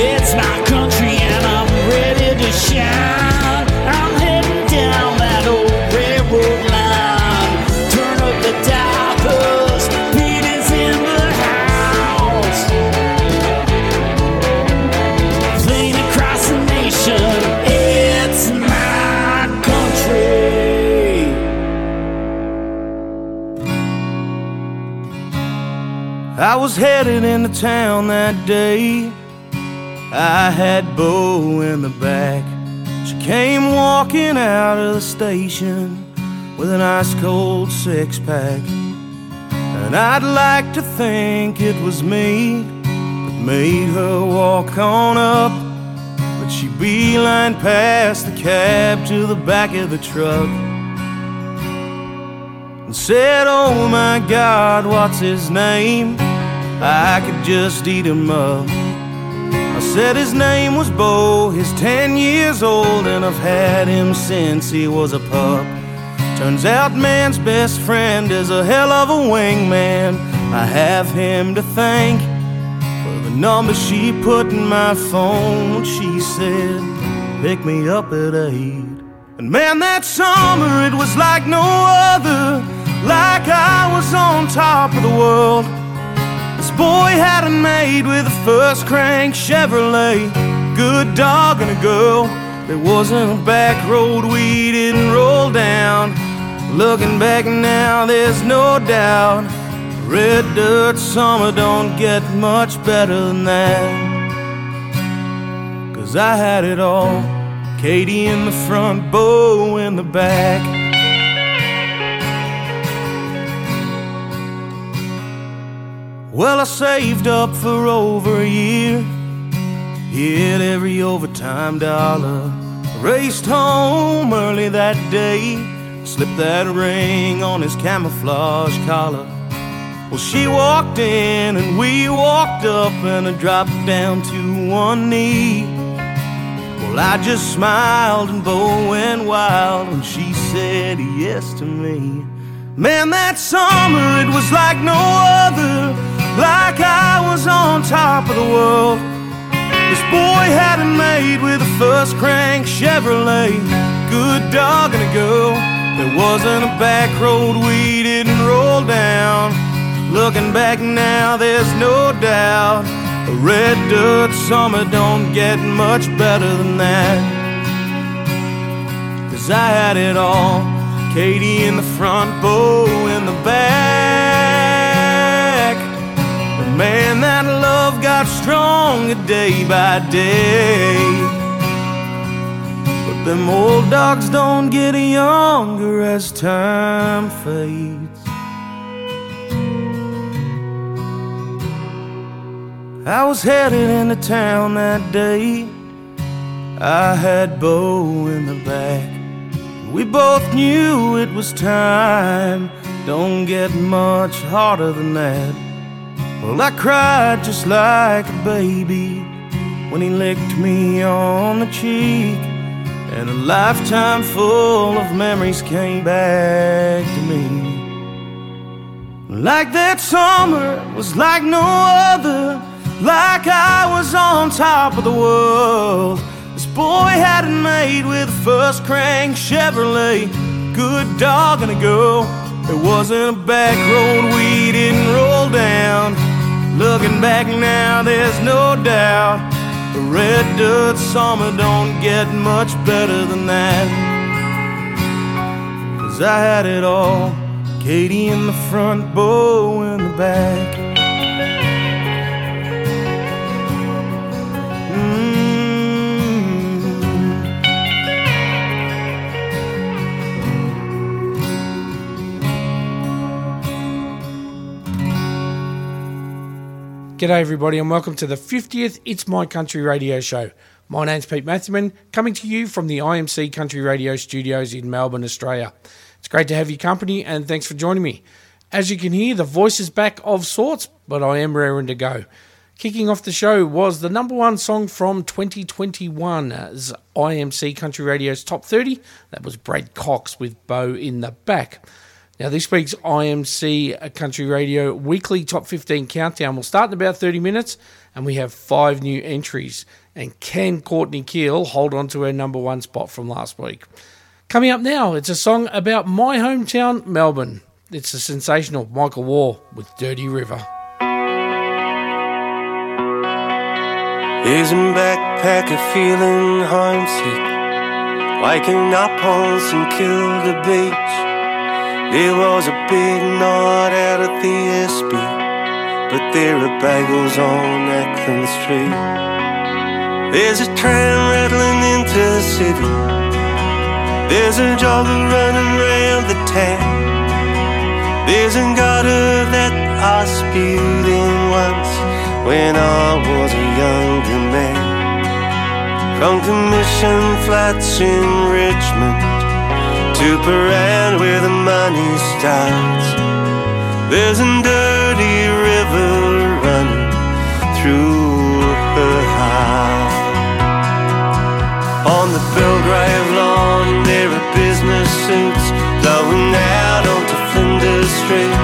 It's my country and I'm ready to shine. I'm heading down that old railroad line. Turn up the in the house. Across the nation, it's my country. I was headed into town that day. I had Beau in the back. She came walking out of the station with an ice cold six pack. And I'd like to think it was me that made her walk on up. But she beeline past the cab to the back of the truck and said, Oh my God, what's his name? I could just eat him up. Said his name was Beau, he's 10 years old, and I've had him since he was a pup. Turns out man's best friend is a hell of a wingman. I have him to thank for the number she put in my phone. She said, Pick me up at 8. And man, that summer it was like no other, like I was on top of the world. Boy had a maid with a first crank Chevrolet. Good dog and a girl. There wasn't a back road we didn't roll down. Looking back now, there's no doubt. Red dirt summer don't get much better than that. Cause I had it all. Katie in the front, Beau in the back. Well, I saved up for over a year, hit every overtime dollar. Raced home early that day, slipped that ring on his camouflage collar. Well, she walked in and we walked up, and I dropped down to one knee. Well, I just smiled and Beau went wild when she said yes to me. Man, that summer it was like no other, like I was on top of the world. This boy had it made with a first crank Chevrolet, good dog and a girl. There wasn't a back road we didn't roll down. Looking back now, there's no doubt. A red dirt summer don't get much better than that. Cause I had it all. Katie in the front, Beau in the back. Man, that love got stronger day by day. But them old dogs don't get younger as time fades. I was headed into town that day. I had Beau in the back. We both knew it was time. Don't get much harder than that. Well, I cried just like a baby when he licked me on the cheek. And a lifetime full of memories came back to me. Like that summer was like no other, like I was on top of the world. This boy had it made with a first crank Chevrolet, good dog and a girl. It wasn't a back road we didn't roll down. Looking back now, there's no doubt. The red dirt summer don't get much better than that. Cause I had it all. Katie in the front, Beau in the back. G'day, everybody, and welcome to the 50th It's My Country radio show. My name's Pete Matthewman, coming to you from the IMC Country Radio studios in Melbourne, Australia. It's great to have your company, and thanks for joining me. As you can hear, the voice is back of sorts, but I am raring to go. Kicking off the show was the number one song from 2021's IMC Country Radio's Top 30. That was Brad Cox with Beau in the Back. Now, this week's IMC uh, Country Radio weekly top 15 countdown will start in about 30 minutes, and we have five new entries. And can Courtney Keil hold on to her number one spot from last week? Coming up now, it's a song about my hometown, Melbourne. It's the sensational Michael Waugh with Dirty River. Is a backpacker feeling homesick? Waking up on St Kilda Beach. There was a big night out at the Espy, but there are bagels on Acland Street. There's a tram rattling into the city. There's a jogger running round the town. There's a gutter that I spewed in once when I was a younger man. From Commission Flats in Richmond to Prahran where the money starts. There's a dirty river running through her heart. On the Belgrave lawn, there are business suits blowing out onto Flinders Street.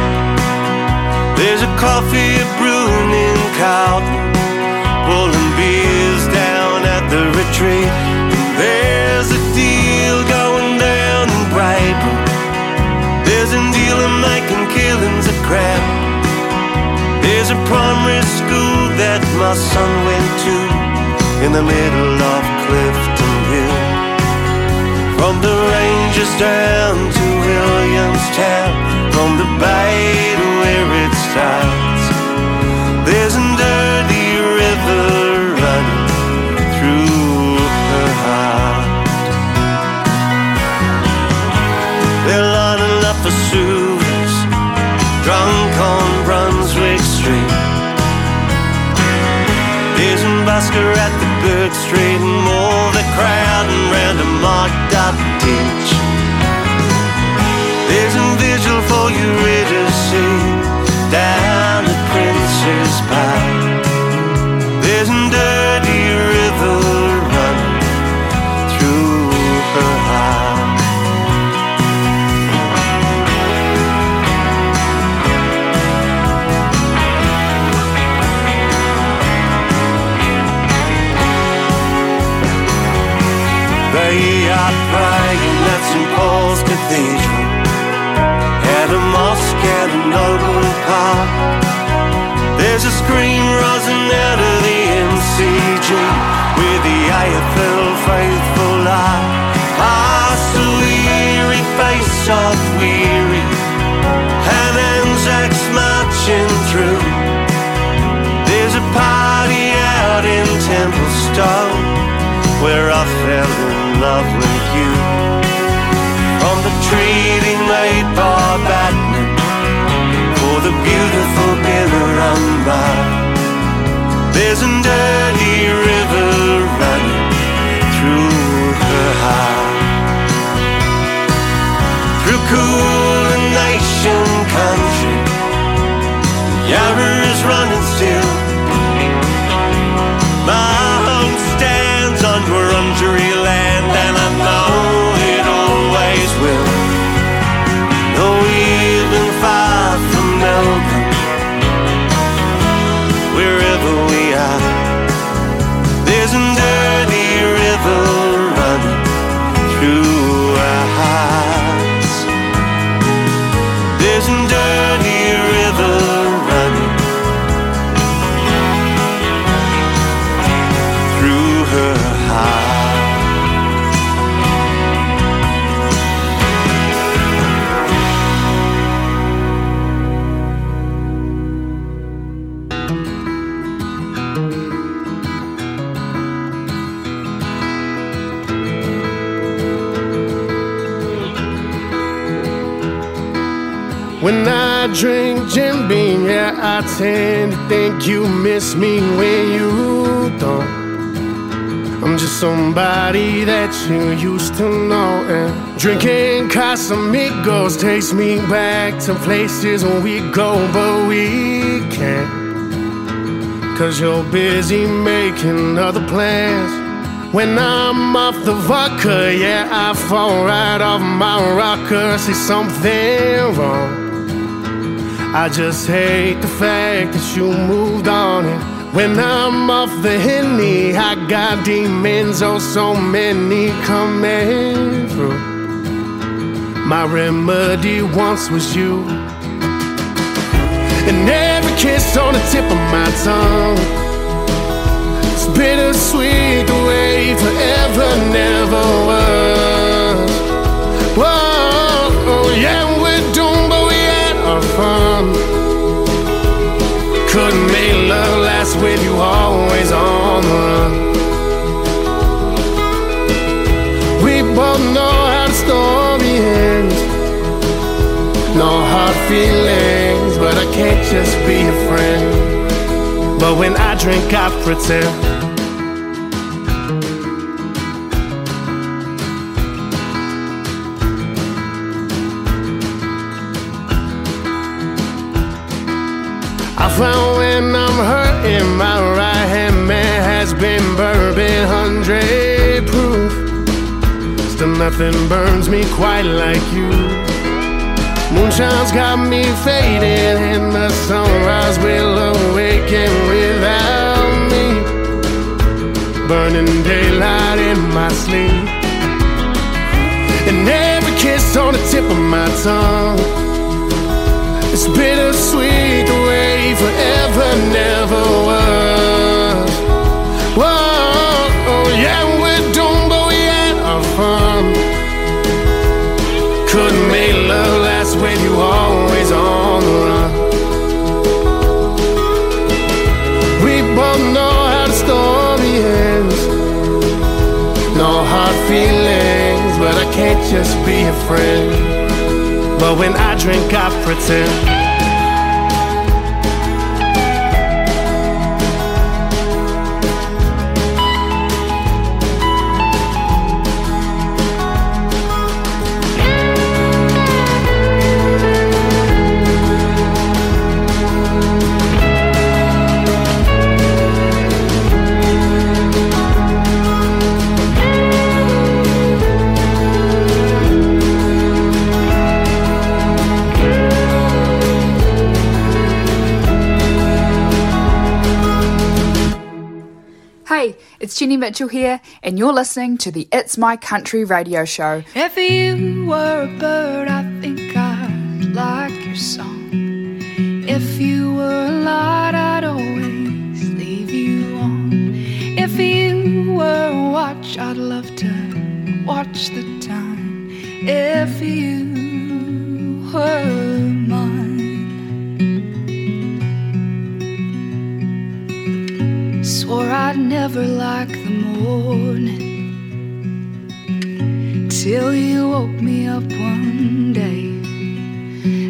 There's a coffee brewing in Carlton, pulling beers down at the retreat. There's a dealer making killings at crap. There's a primary school that my son went to in the middle of Clifton Hill. From the ranges down to Williamstown, from the bay to where it starts, for drunk on Brunswick Street. There's a busker at the Bird Street and more the crowd and a marked up ditch. There's a vigil for to down at Princes Park. Paul's yeah, I tend to think you miss me when you don't. I'm just somebody that you used to know. And drinking Casamigos takes me back to places where we go, but we can't. Cause you're busy making other plans. When I'm off the vodka, yeah, I fall right off my rocker. See something wrong. I just hate the fact that you moved on and When I'm off the henny, I got demons, oh so many coming through. My remedy once was you. And every kiss on the tip of my tongue. It's bittersweet the way forever never was. With you always on the run. We both know how the story ends. No hard feelings, but I can't just be a friend. But when I drink, I pretend. I found when I'm hurting, my right hand man has been bourbon hundred proof. Still nothing burns me quite like you. Moonshine's got me fading, and the sunrise will awaken without me. Burning daylight in my sleep, and every kiss on the tip of my tongue. It's bittersweet the way forever never was. Whoa, oh yeah, we're doomed, but we had our fun. Couldn't make love last with you always on the run. We both know how the story ends. No hard feelings, but I can't just be a friend. But when I drink, I pretend. It's Jenny Mitchell here, and you're listening to the It's My Country radio show. If you were a bird, I think I'd like your song. Till you woke me up one day.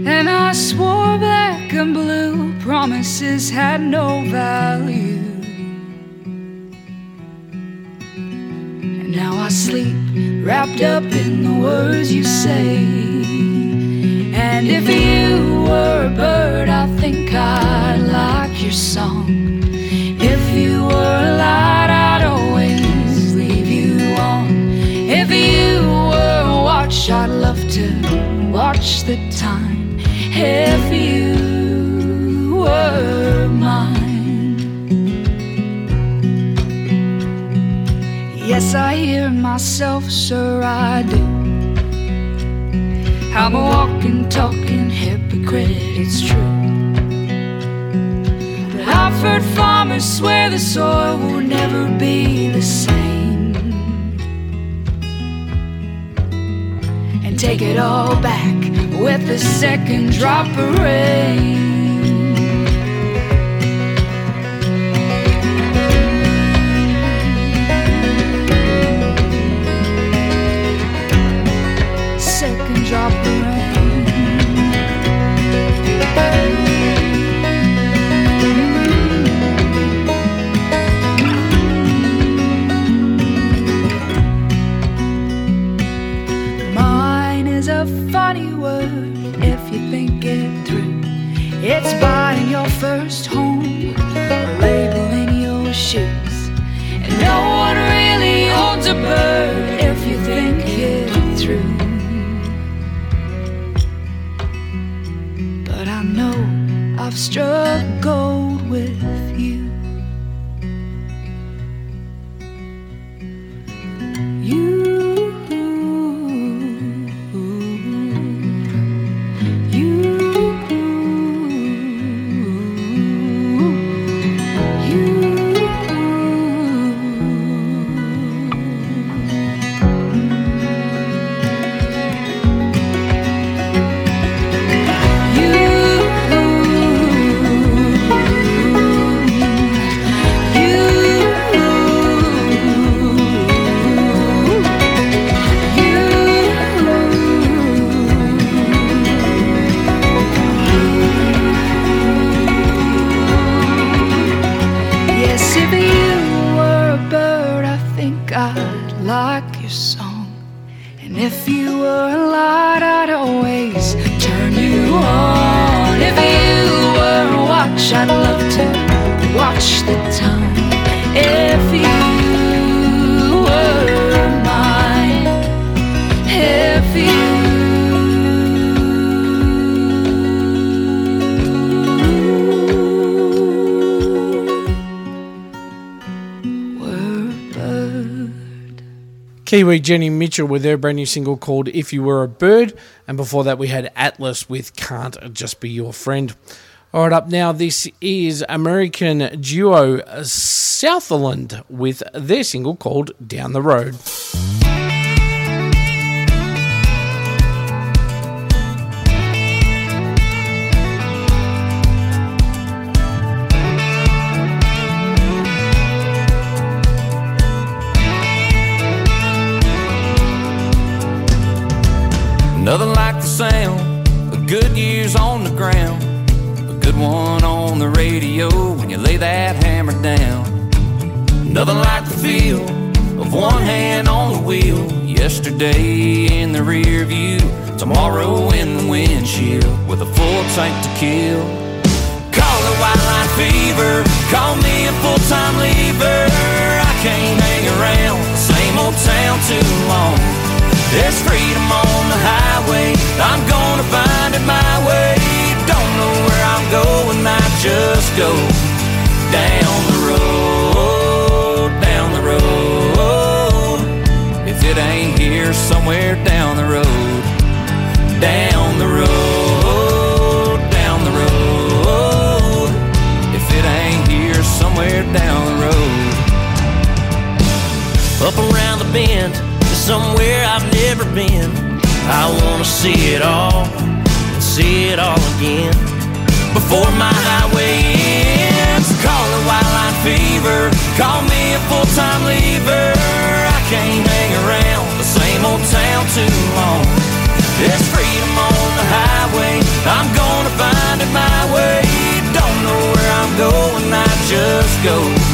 And I swore black and blue promises had no value. And now I sleep wrapped up in the words you say. And if you were a bird, I think I'd like your song. Myself, sir, I do. I'm a walking, talking hypocrite, it's true. But I've heard farmers swear the soil will never be the same. And take it all back with the second drop of rain. First home, or labeling your shoes. And no one really owns a bird if you think it through. But I know I've struggled Kiwi Jenny Mitchell with their brand new single called If You Were a Bird. And before that, we had Atlus with Can't Just Be Your Friend. All right, up now, this is American duo uh, Southerland with their single called Down the Road. Sound of good years on the ground. A good one on the radio when you lay that hammer down. Nothing like the feel of one hand on the wheel. Yesterday in the rear view, tomorrow in the windshield with a full tank to kill. Call it white line fever, call me a full time leaver. I can't hang around the same old town too long. There's freedom on the highway. I'm gonna find it my way. Don't know where I'm going, I just go down the road, down the road. If it ain't here, somewhere down the road, down the road, down the road. If it ain't here, somewhere down the road. Up around the bend somewhere I've never been. I wanna see it all and see it all again before my highway ends. Call it white line fever, call me a full time leaver. I can't hang around the same old town too long. There's freedom on the highway, I'm gonna find it my way. Don't know where I'm going, I just go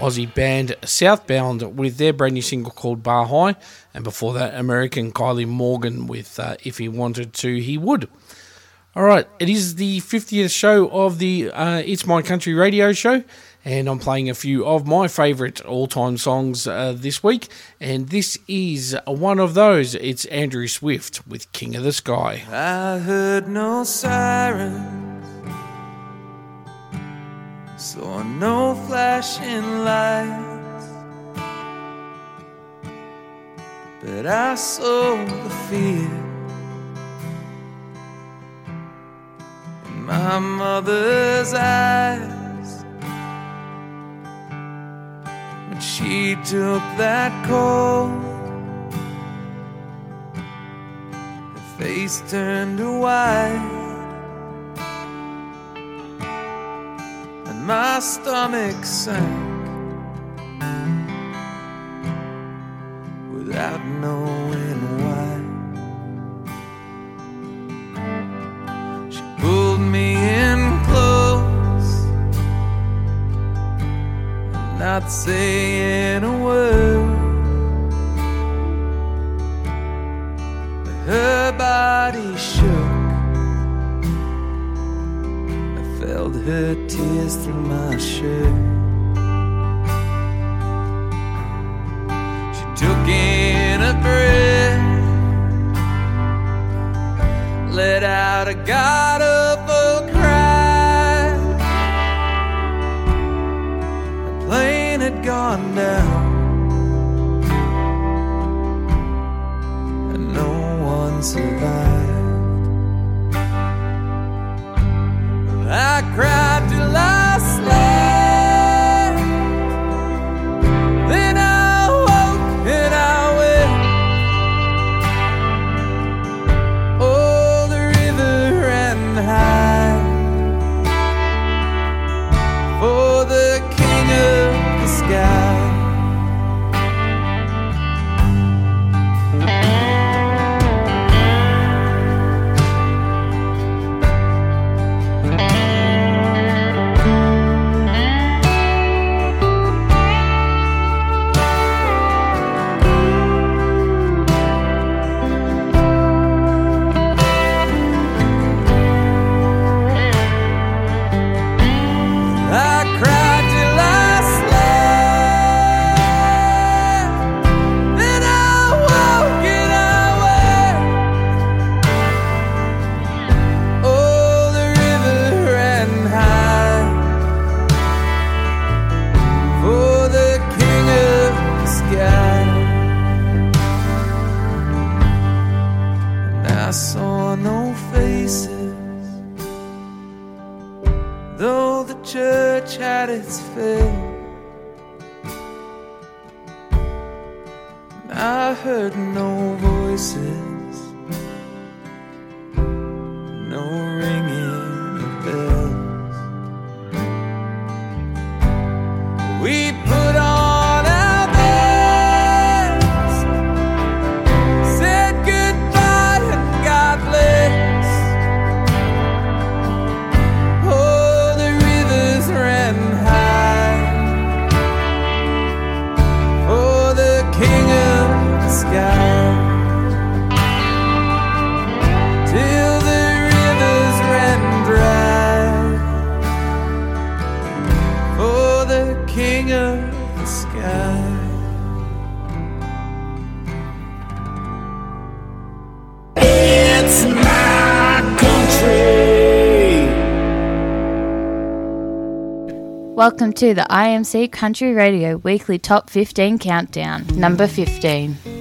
Aussie band Southbound with their brand new single called Bar High, and before that, American Kylie Morgan with uh, If He Wanted to, He Would. All right, it is the 50th show of the uh, It's My Country radio show, and I'm playing a few of my favourite all time songs uh, this week, and this is one of those. It's Andrew Swift with King of the Sky. I heard no sirens. Saw no flashing lights, but I saw the fear in my mother's eyes when she took that call. Her face turned to white. my stomach sank without knowing why. She pulled me in close, not saying a word. Her body. held her tears through my shirt. She took in a breath, let out a god awful cry. The plane had gone down, and no one survived. I cried till I Welcome to the IMC Country Radio Weekly Top 15 Countdown, number 15.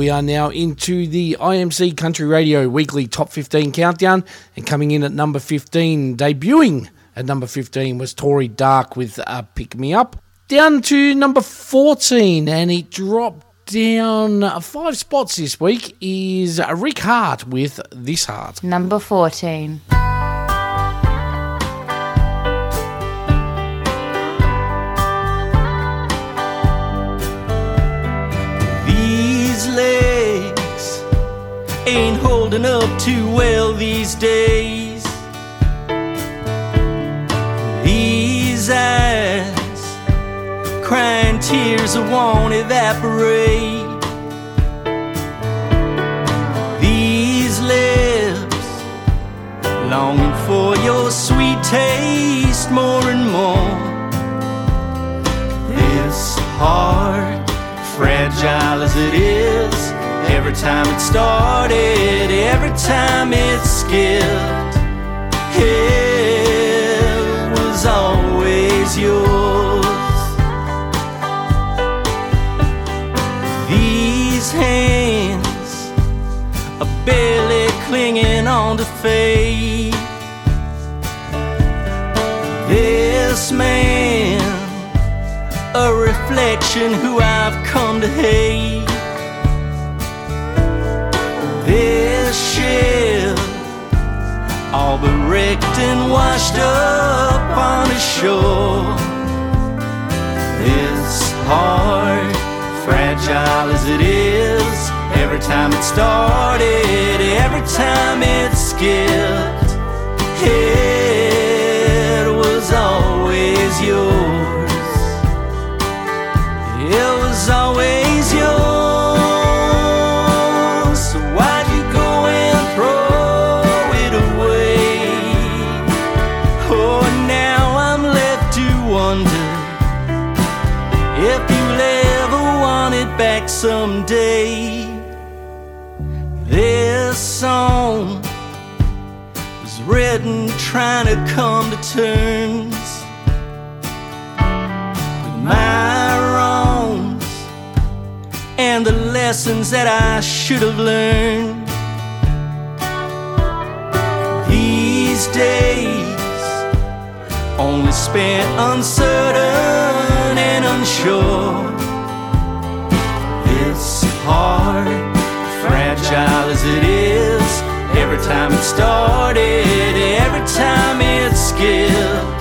we are now into the IMC Country Radio Weekly Top 15 Countdown. And coming in at number 15, debuting at number 15, was Tori Darke with uh, Pick Me Up. Down to number 14, and it dropped down uh, five spots this week, is uh, Rick Hart with This Heart. Number 14. Ain't holding up too well these days. These eyes, crying tears that won't evaporate. These lips, longing for your sweet taste more and more. This heart, fragile as it is, every time it started, every time it skipped, it was always yours. These hands are barely clinging on to faith. This man, a reflection who I've come to hate. This ship, all but wrecked and washed up on the shore. This heart, fragile as it is, every time it started, every time it skipped, someday. This song was written trying to come to terms with my wrongs and the lessons that I should have learned. These days only spent uncertain and unsure. This heart, fragile as it is, every time it started, every time it skipped,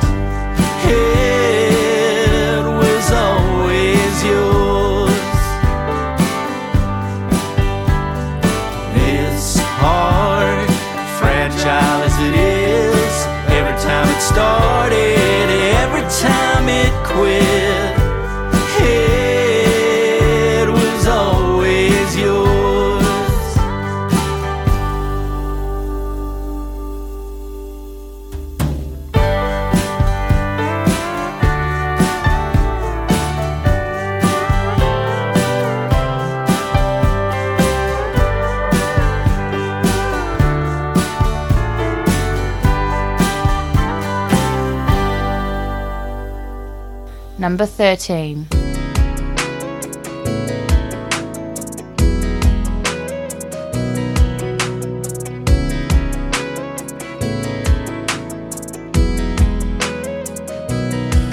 Number 13.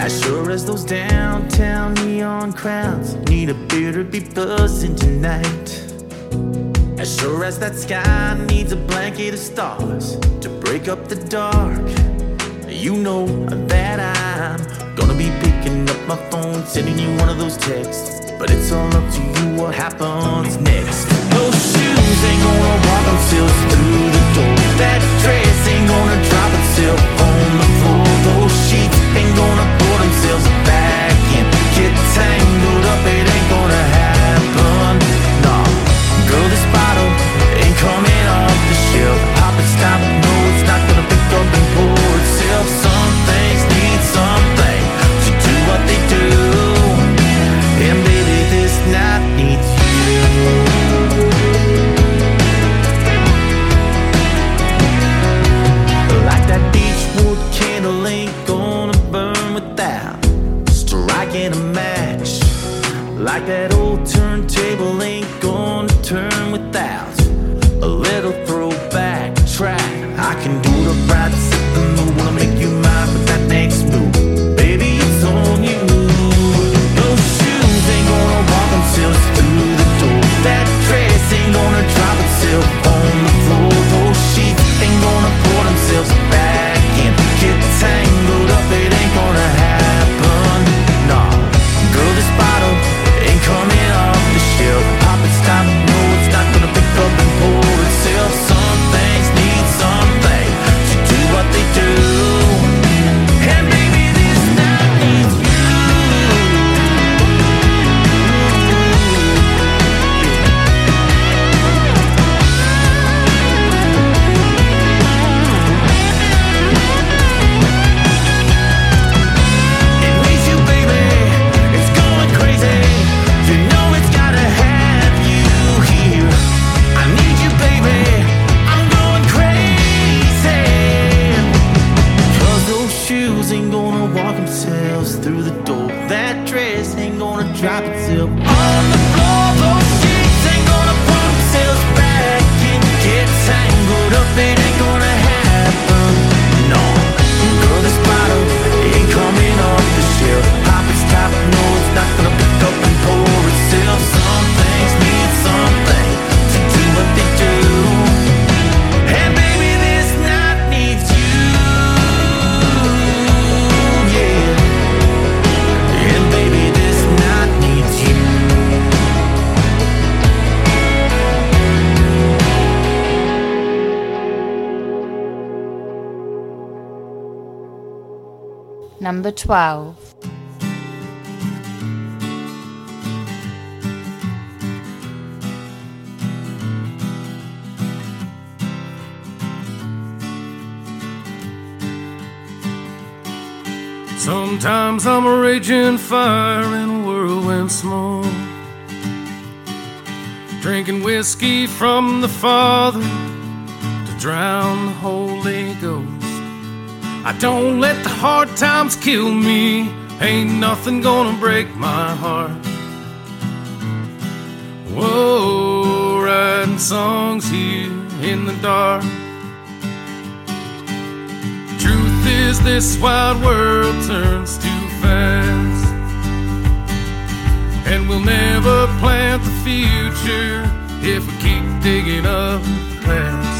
As sure as those downtown neon crowds need a beer to be buzzing tonight. As sure as that sky needs a blanket of stars to break up the dark. You know that I'm picking up my phone, sending you one of those texts. But it's all up to you what happens next. Those shoes ain't gonna walk themselves through the door. That dress ain't gonna drop itself on the floor. Those sheets ain't gonna pour themselves back in. Get tangled up, in it Number 12. Sometimes I'm a raging fire in a whirlwind smoke. Drinking whiskey from the Father to drown the Holy Ghost. I don't let the hard times kill me. Ain't nothing gonna break my heart. Whoa, writing songs here in the dark. Truth is, this wide world turns too fast. And we'll never plant the future if we keep digging up the past.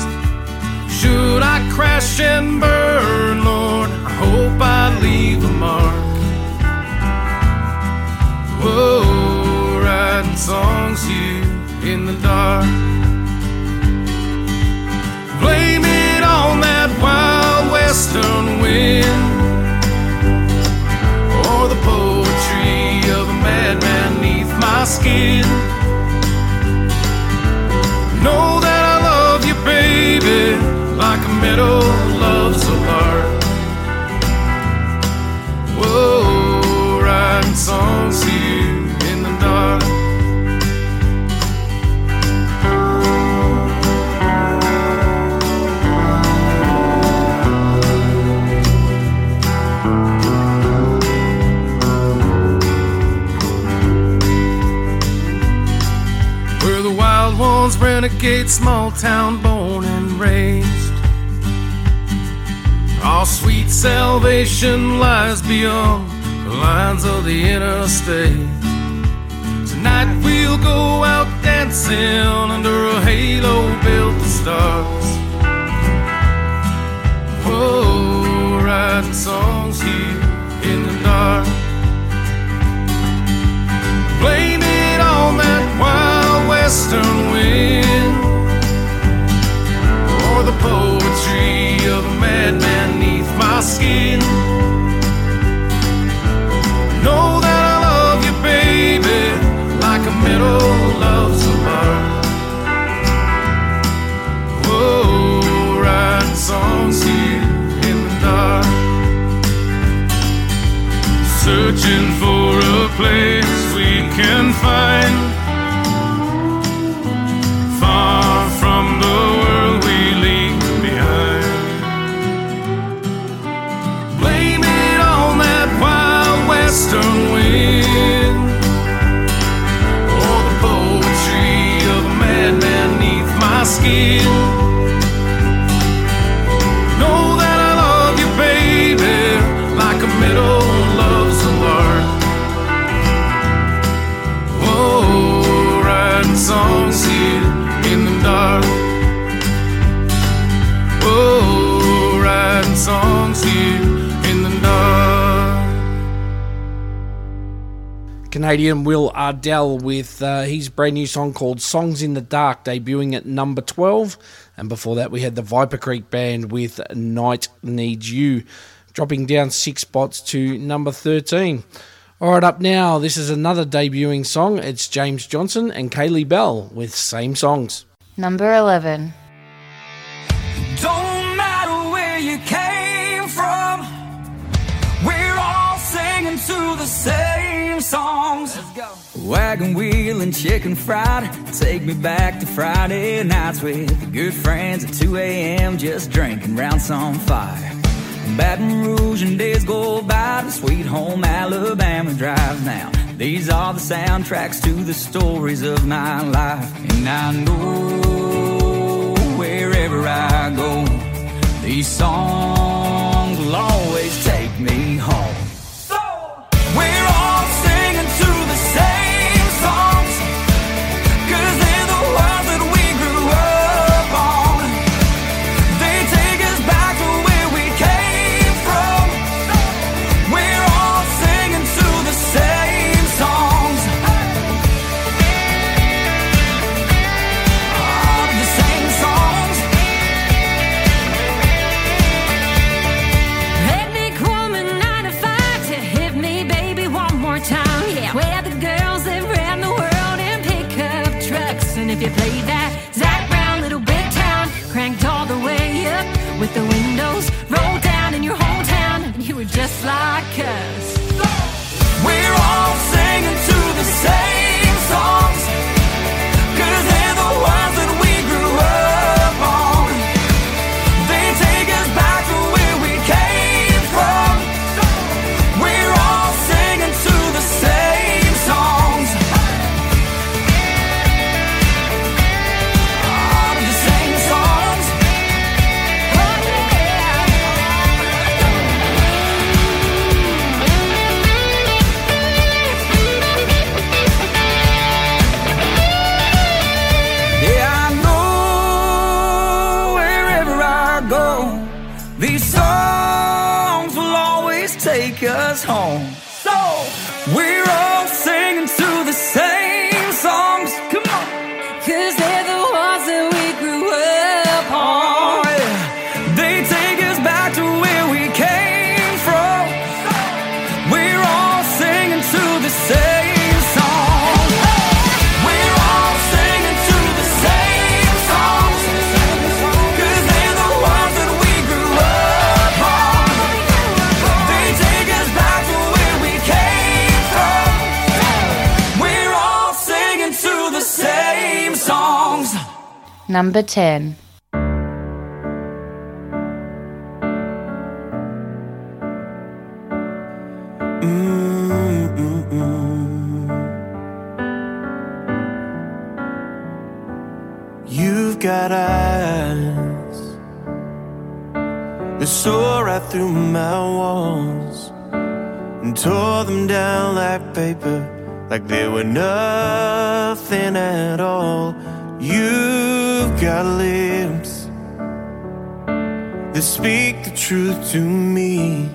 Should I crash and burn, Lord? I hope I leave a mark. Whoa, writing songs here in the dark. Blame it on that wild western wind or the poetry of a madman neath my skin. Know that Whoa, writing songs here in the dark. We're the wild ones, renegade, small town, born and raised. Our sweet salvation lies beyond the lines of the interstate. Tonight we'll go out dancing under a halo built of stars. Whoa, writing songs here in the dark. Blame it on that wild western wind or the poetry of a madman neath my skin. Know that I love you, baby, like a meadow loves a lark. Whoa, writing songs here in the dark. Searching for a place we can find Canadian Will Ardell with uh, his brand new song called Songs in the Dark, debuting at number 12. And before that, we had the Viper Creek Band with Night Needs You, dropping down six spots to number 13. All right, up now, this is another debuting song. It's James Johnston and Kaylee Bell with Same Songs. Number 11. Don't matter where you came from, we're all singing to the same songs. Wagon wheel and chicken fried. Take me back to Friday nights with good friends at 2 a.m. just drinking round some fire. Baton Rouge and days go by to sweet home Alabama drive now. These are the soundtracks to the stories of my life. And I know wherever I go, these songs will always take me home. Like Number 10. You've got eyes that saw right through my walls and tore them down like paper, like they were nothing at all. You've got lips that speak the truth to me,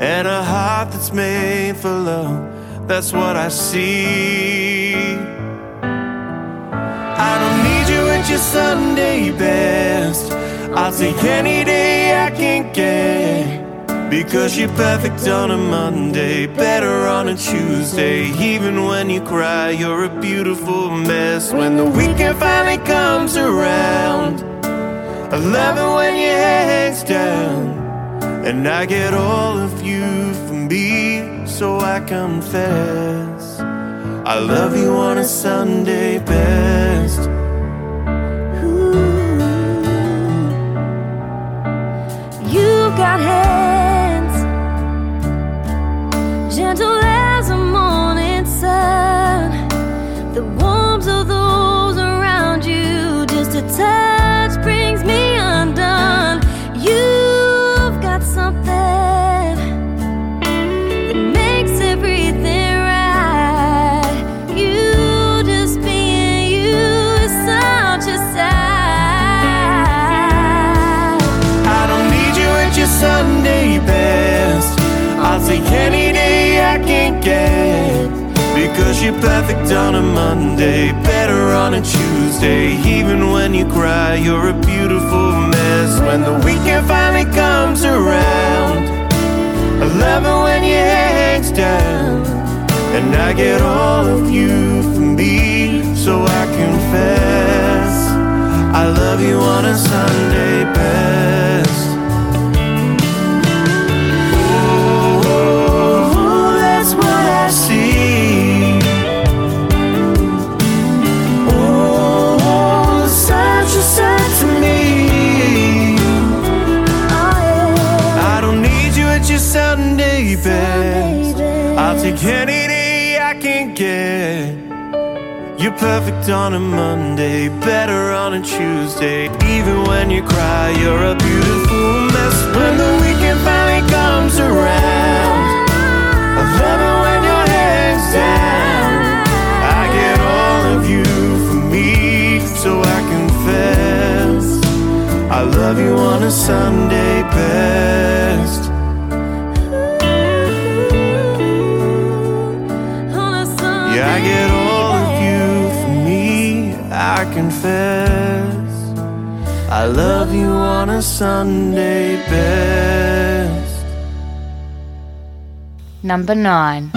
and a heart that's made for love. That's what I see. I don't need you at your Sunday best. I'll take any day I can get. Because you're perfect on a Monday, better on a Tuesday. Even when you cry, you're a beautiful mess. When the weekend finally comes around, I love it when your head's down. And I get all of you from me, so I confess. I love you on a Sunday best. You've got hands, gentle Get. Because you're perfect on a Monday, better on a Tuesday. Even when you cry, you're a beautiful mess. When the weekend finally comes around, I love it when your hands down. And I get all of you from me, so I confess. I love you on a Sunday best. You're perfect on a Monday, better on a Tuesday. Even when you cry, you're a beautiful mess. When the weekend finally comes around, I love it when your hands down. I get all of you for me, so I confess. I love you on a Sunday best. Yeah, I get confess. I love you on a Sunday best. Number 9.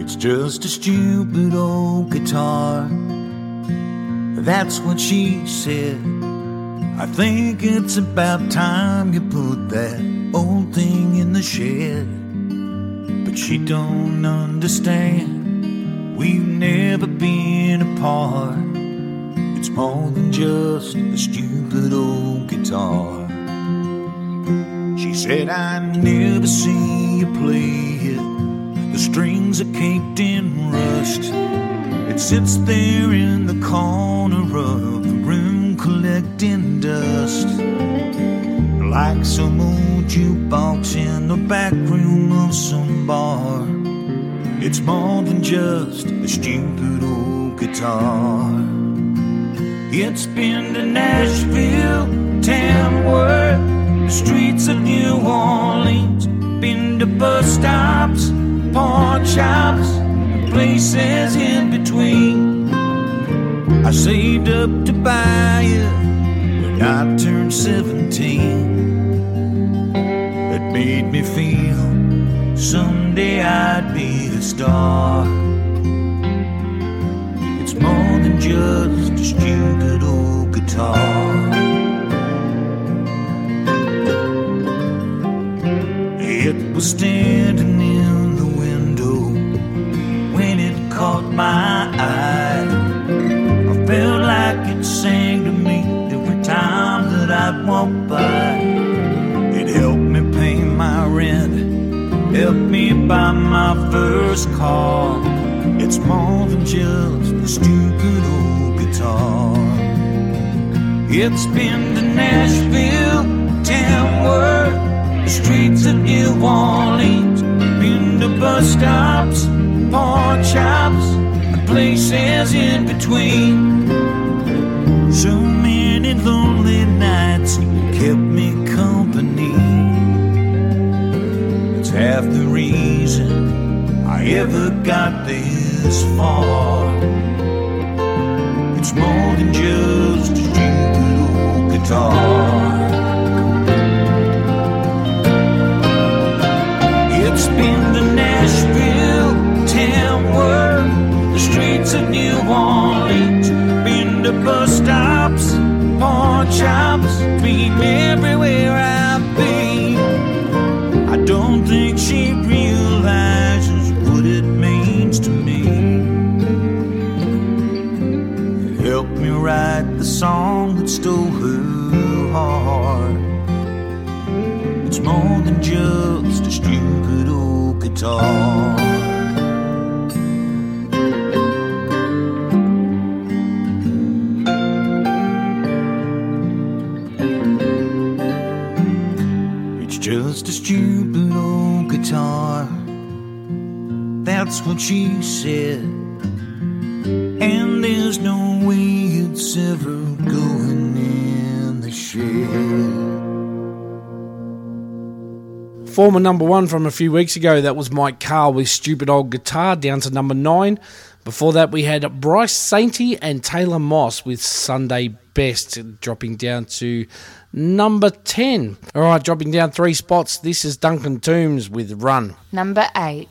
It's just a stupid old guitar. That's what she said. I think it's about time you put that old thing in the shed. But she don't understand. We've never been apart. It's more than just a stupid old guitar. She said, I never see you play it. The strings are caked in rust. It sits there in the corner of Like some old jukebox in the back room of some bar. It's more than just a stupid old guitar. It's been to Nashville, Tamworth, streets of New Orleans. Been to bus stops, pawn shops, places in between. I saved up to buy it when I turned 17. Made me feel someday I'd be a star. It's more than just a stupid old guitar. It was standing in the window when it caught my eye. First car. It's more than just a stupid old guitar. It's been to Nashville, Tamworth, the streets of New Orleans. Been to bus stops, pawn shops, and places in between. So ever got this far. It's more than just a stupid old guitar. It's just a stupid old guitar. That's what she said. Former number one from a few weeks ago, that was Mike Carr with Stupid Old Guitar, down to number nine. Before that, we had Bryce Sainty and Taylor Moss with Sunday Best, dropping down to number 10. All right, dropping down three spots. This is Duncan Toombs with Run. Number 8.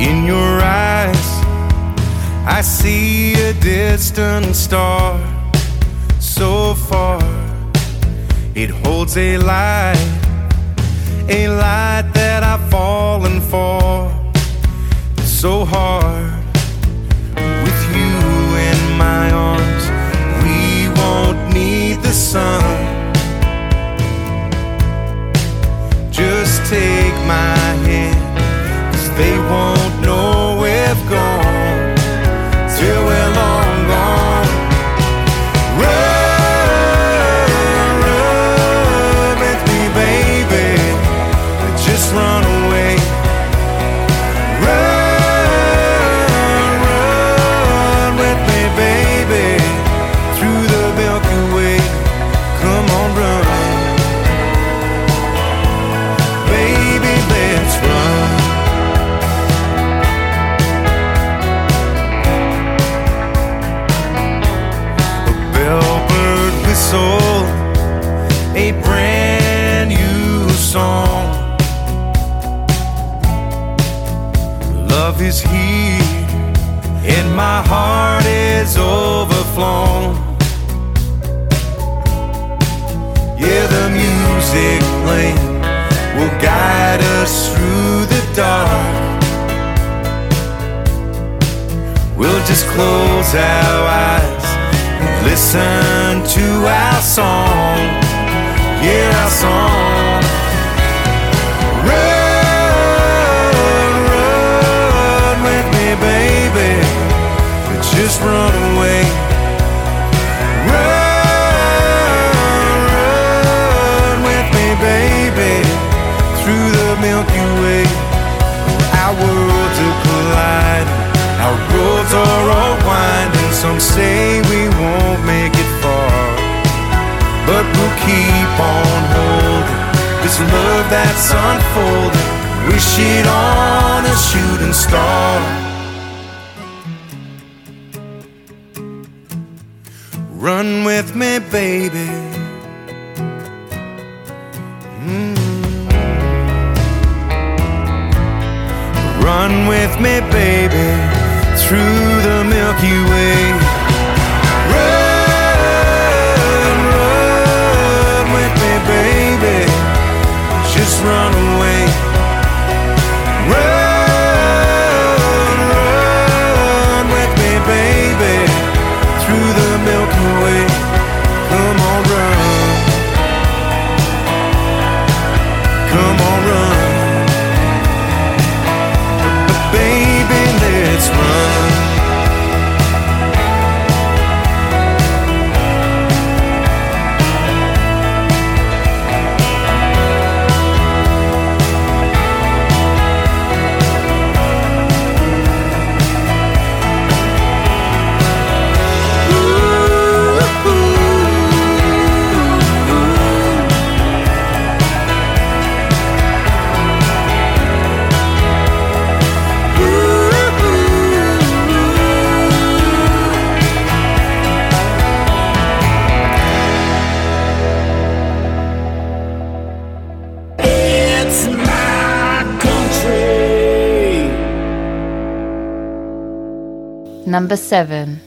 In your eyes, I see a distant star so far. It holds a light, a light that I've fallen for so hard. With you in my arms, we won't need the sun. Just take my overflown. Yeah, the music playing will guide us through the dark. We'll just close our eyes and listen to our song. Yeah, our song. Run, run with me, baby. Just run away. Roads are all winding. Some say we won't make it far. But we'll keep on holding this love that's unfolding. Wish it on a shooting star. Run with me, baby. Number 7.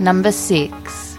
Number six.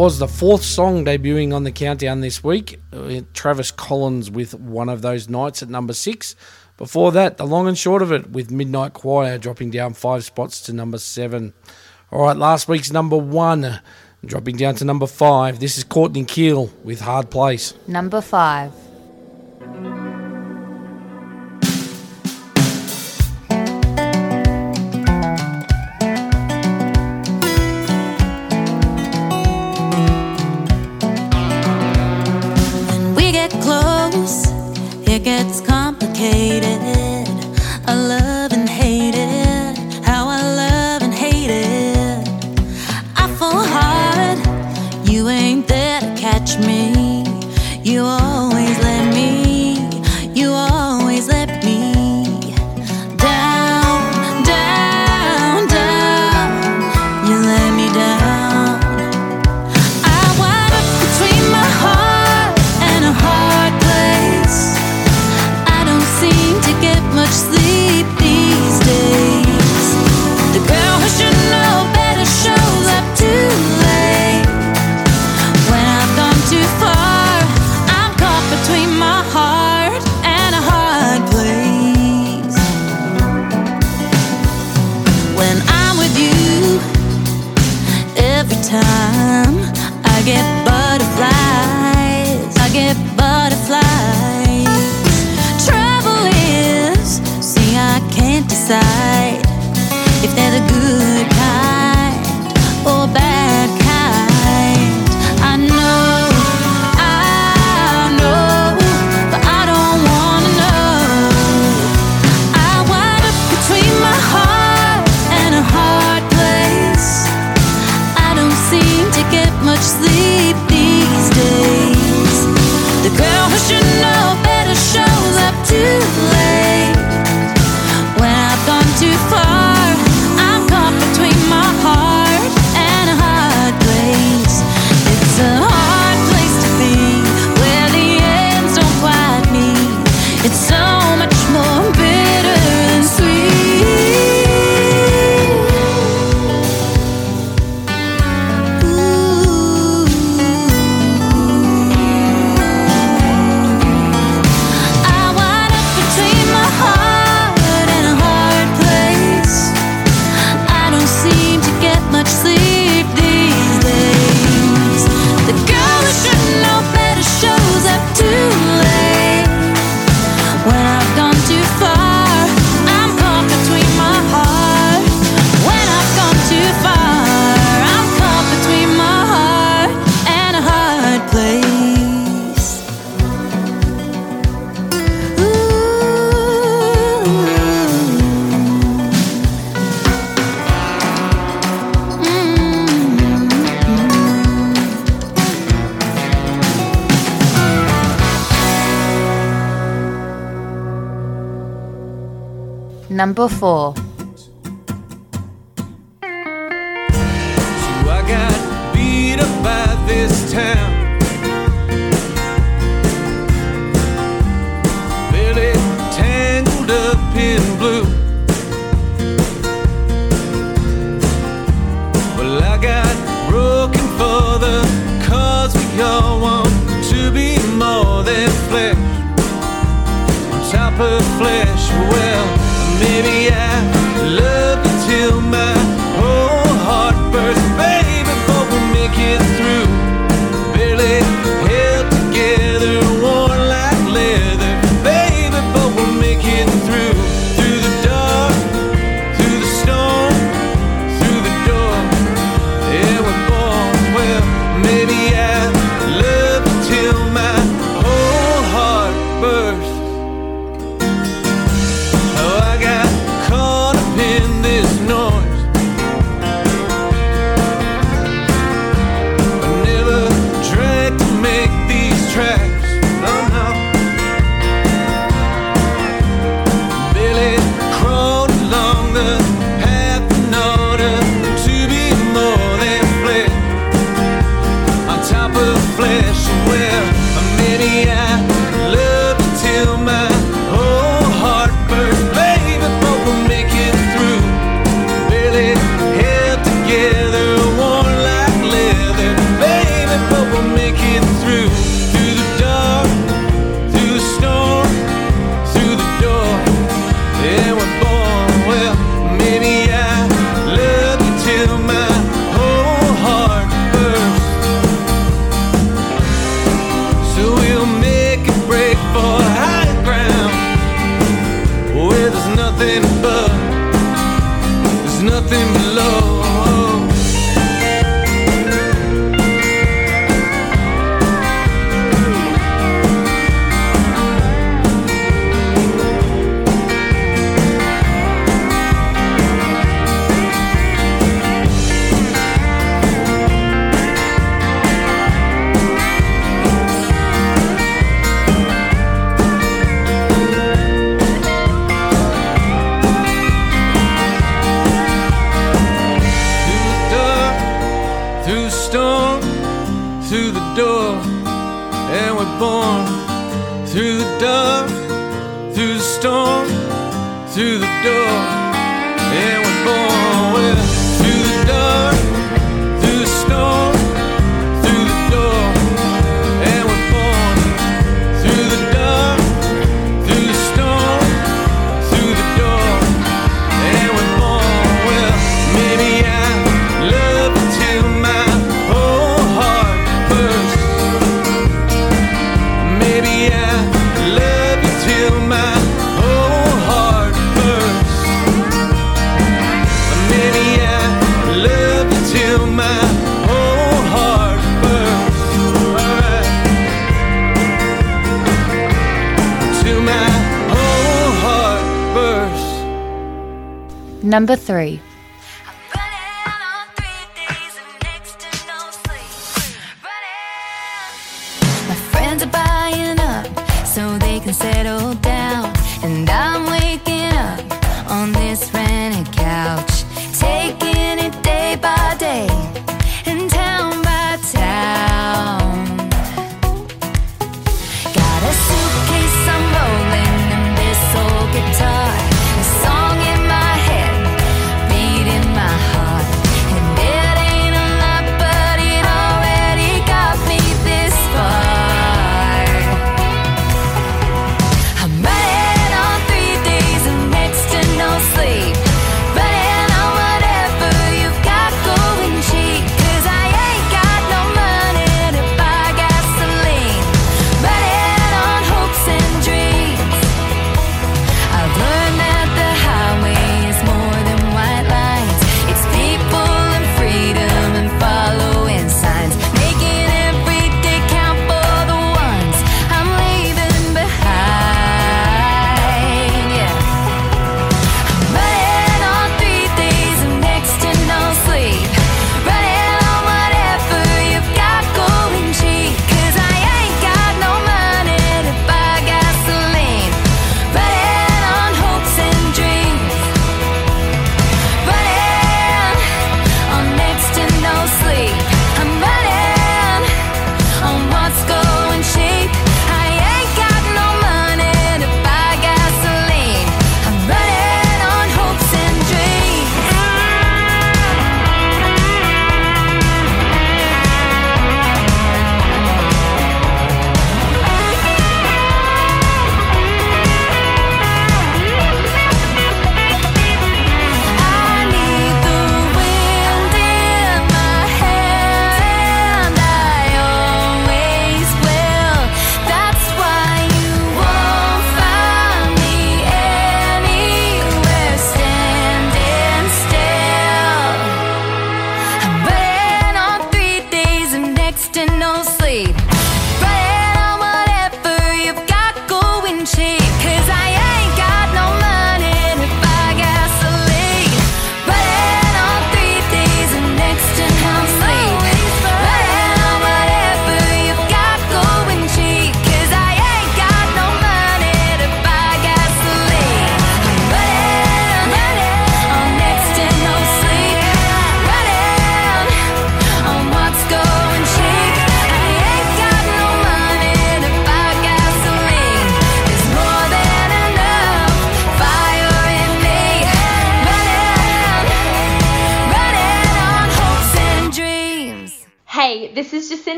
was the fourth song debuting on the countdown this week. Uh, Travis Collins with One of Those Nights at number six. Before that, the long and short of it with Midnight Choir dropping down five spots to number seven. All right, last week's number one dropping down to number five. This is Courtney Keil with Hard Place. Number five.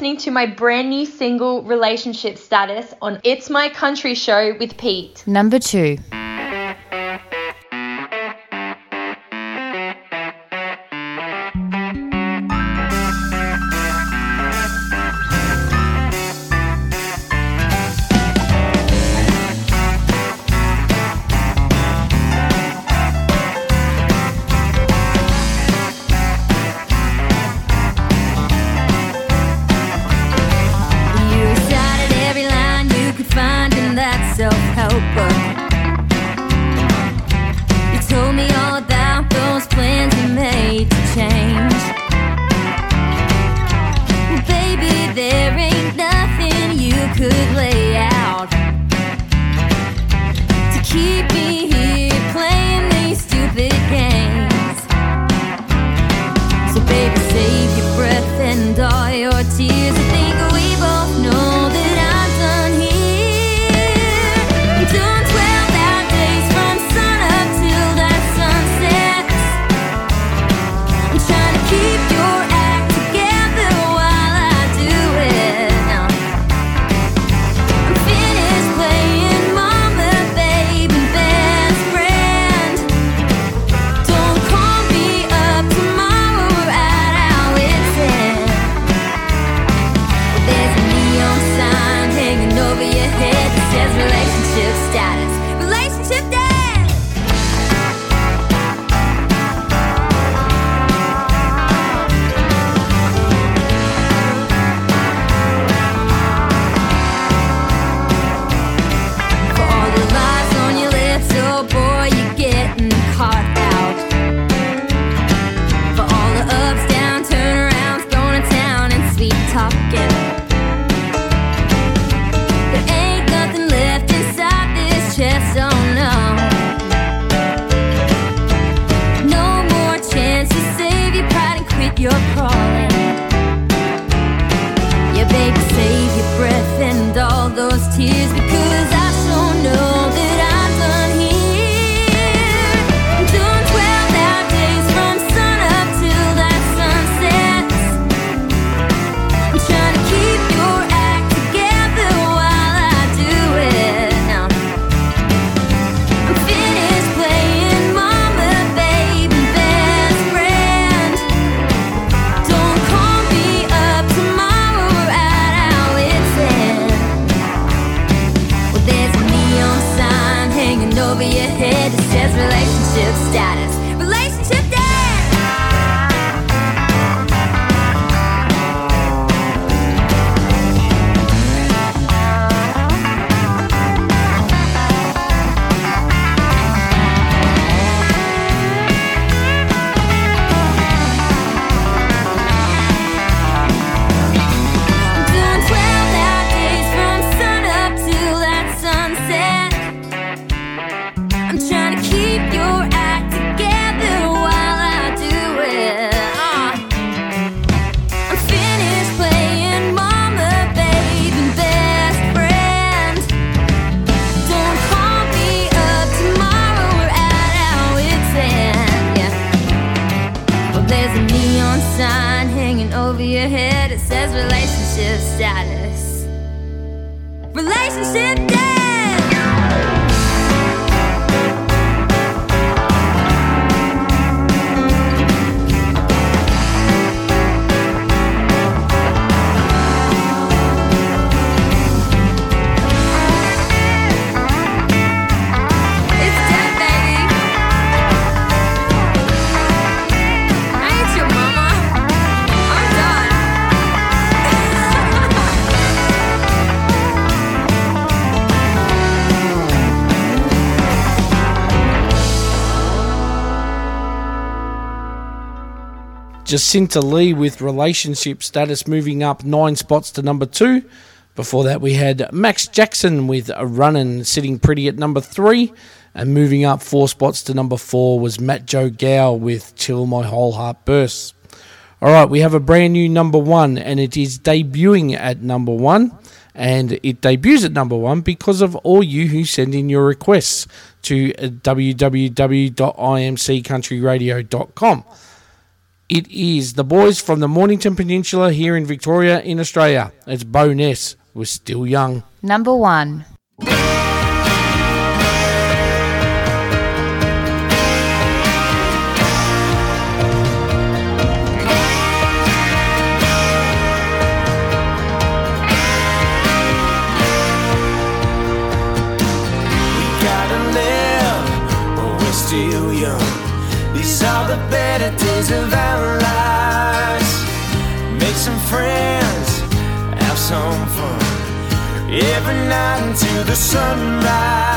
listening to my brand new single, Relationship Status, on It's My Country Show with Pete. Number two. Jacynta'lee with relationship status moving up nine spots to number two. Before that, we had Max Jackson with a running sitting pretty at number three. And moving up four spots to number four was Matt Joe Gow with 'Til My Whole Heart Bursts. All right, we have a brand new number one, and it is debuting at number one. And it debuts at number one because of all you who send in your requests to www.imccountryradio.com. It is the boys from the Mornington Peninsula here in Victoria, in Australia. It's Bo'Ness. We're still young. Number one. every night until the sunrise.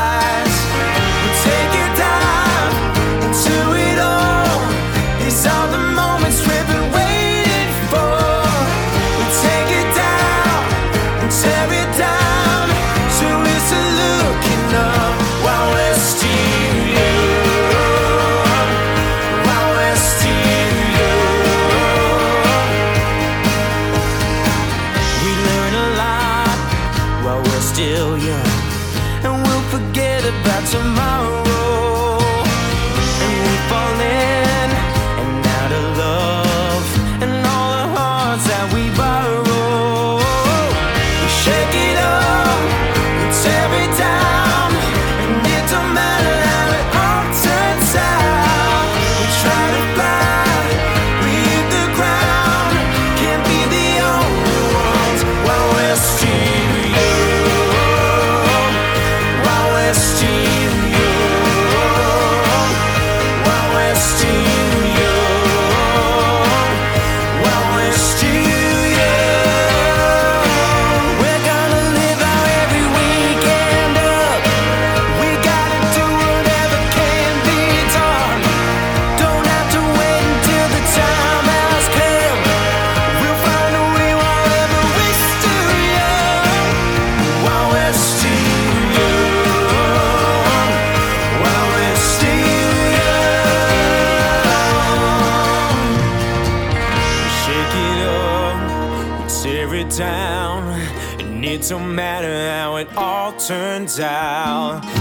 turns out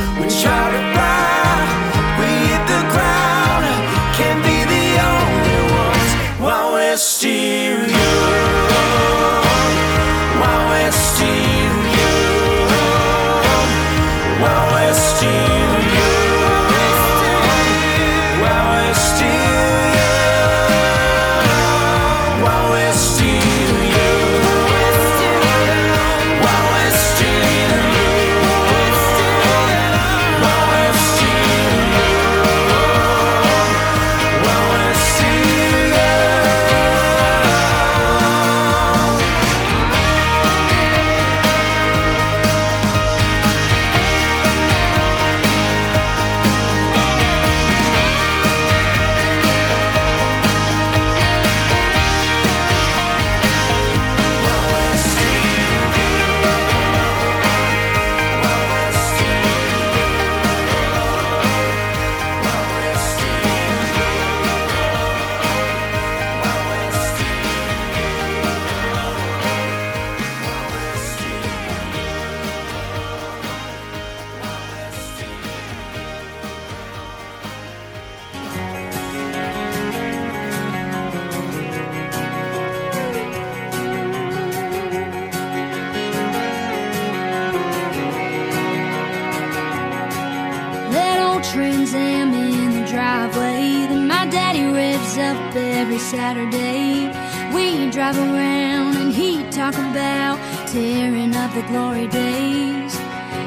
Trans Am in the driveway that my daddy revs up every Saturday. We drive around and he talk about tearing up the glory days.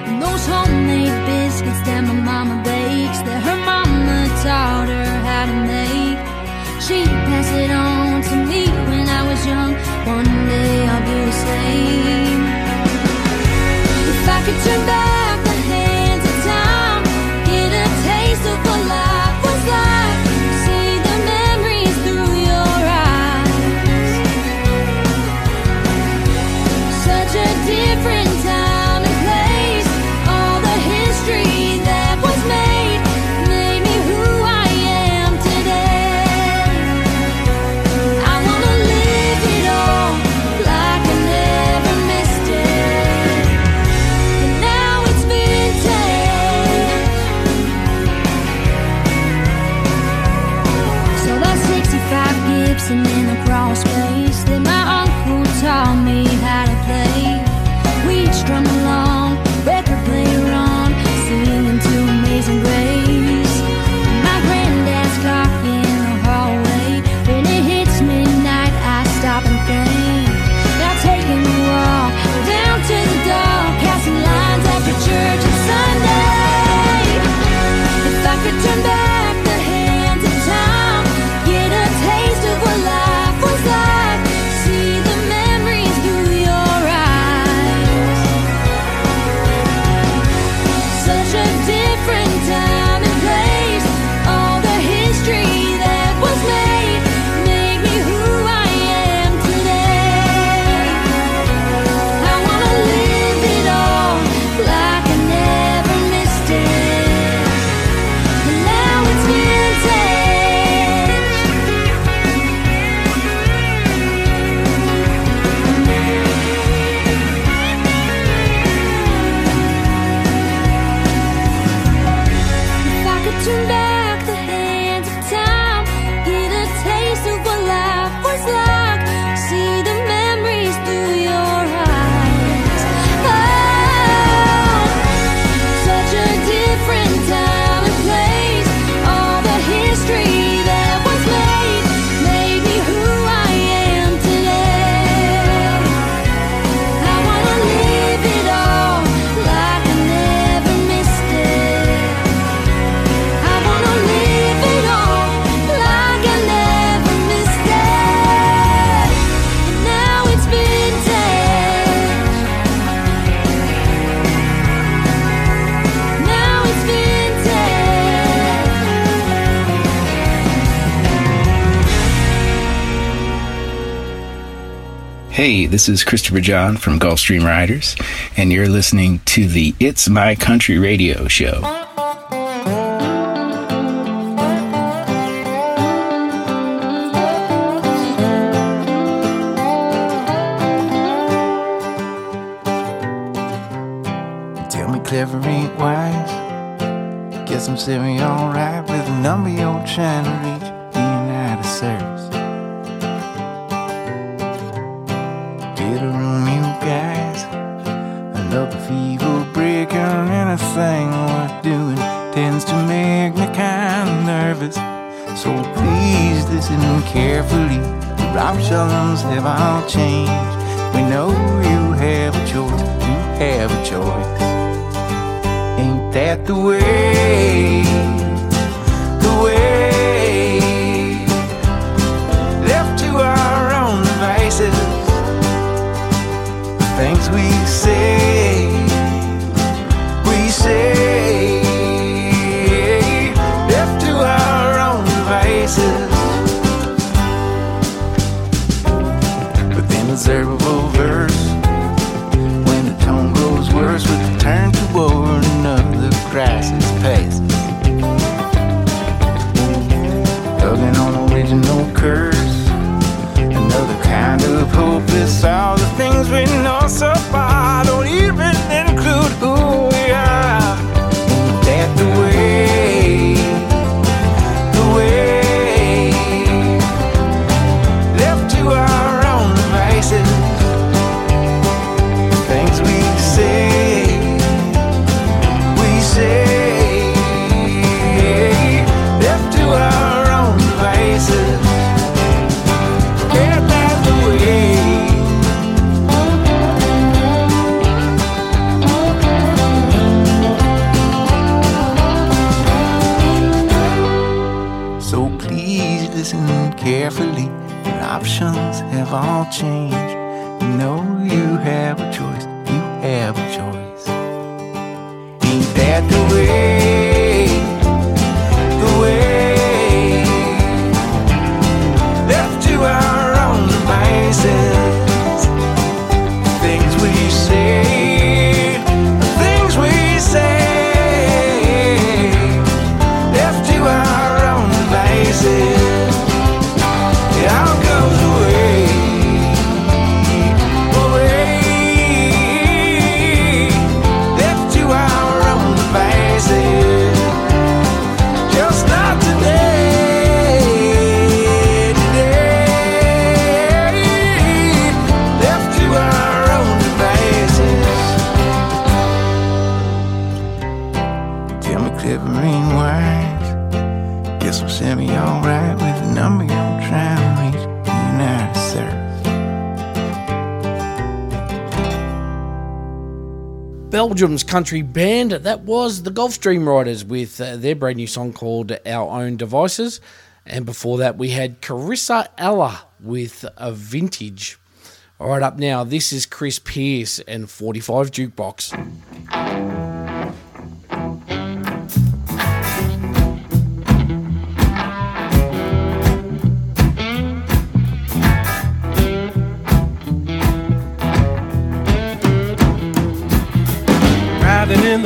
And those homemade biscuits that my mama bakes that her mama taught her how to make. She passed it on to me when I was young. One day I'll be the same. If I could turn back. This is Christopher John from Gulf Stream Riders, and you're listening to the It's My Country Radio Show. listen carefully. The options have all changed. We know you have a choice. You have a choice. Ain't that the way? toss up. Belgium's country band. That was the Gulf Stream Riders with uh, their brand new song called Our Own Devices. And before that, we had Karissa Ella with a vintage. All right, up now, this is Chris Pierce and 45 Jukebox.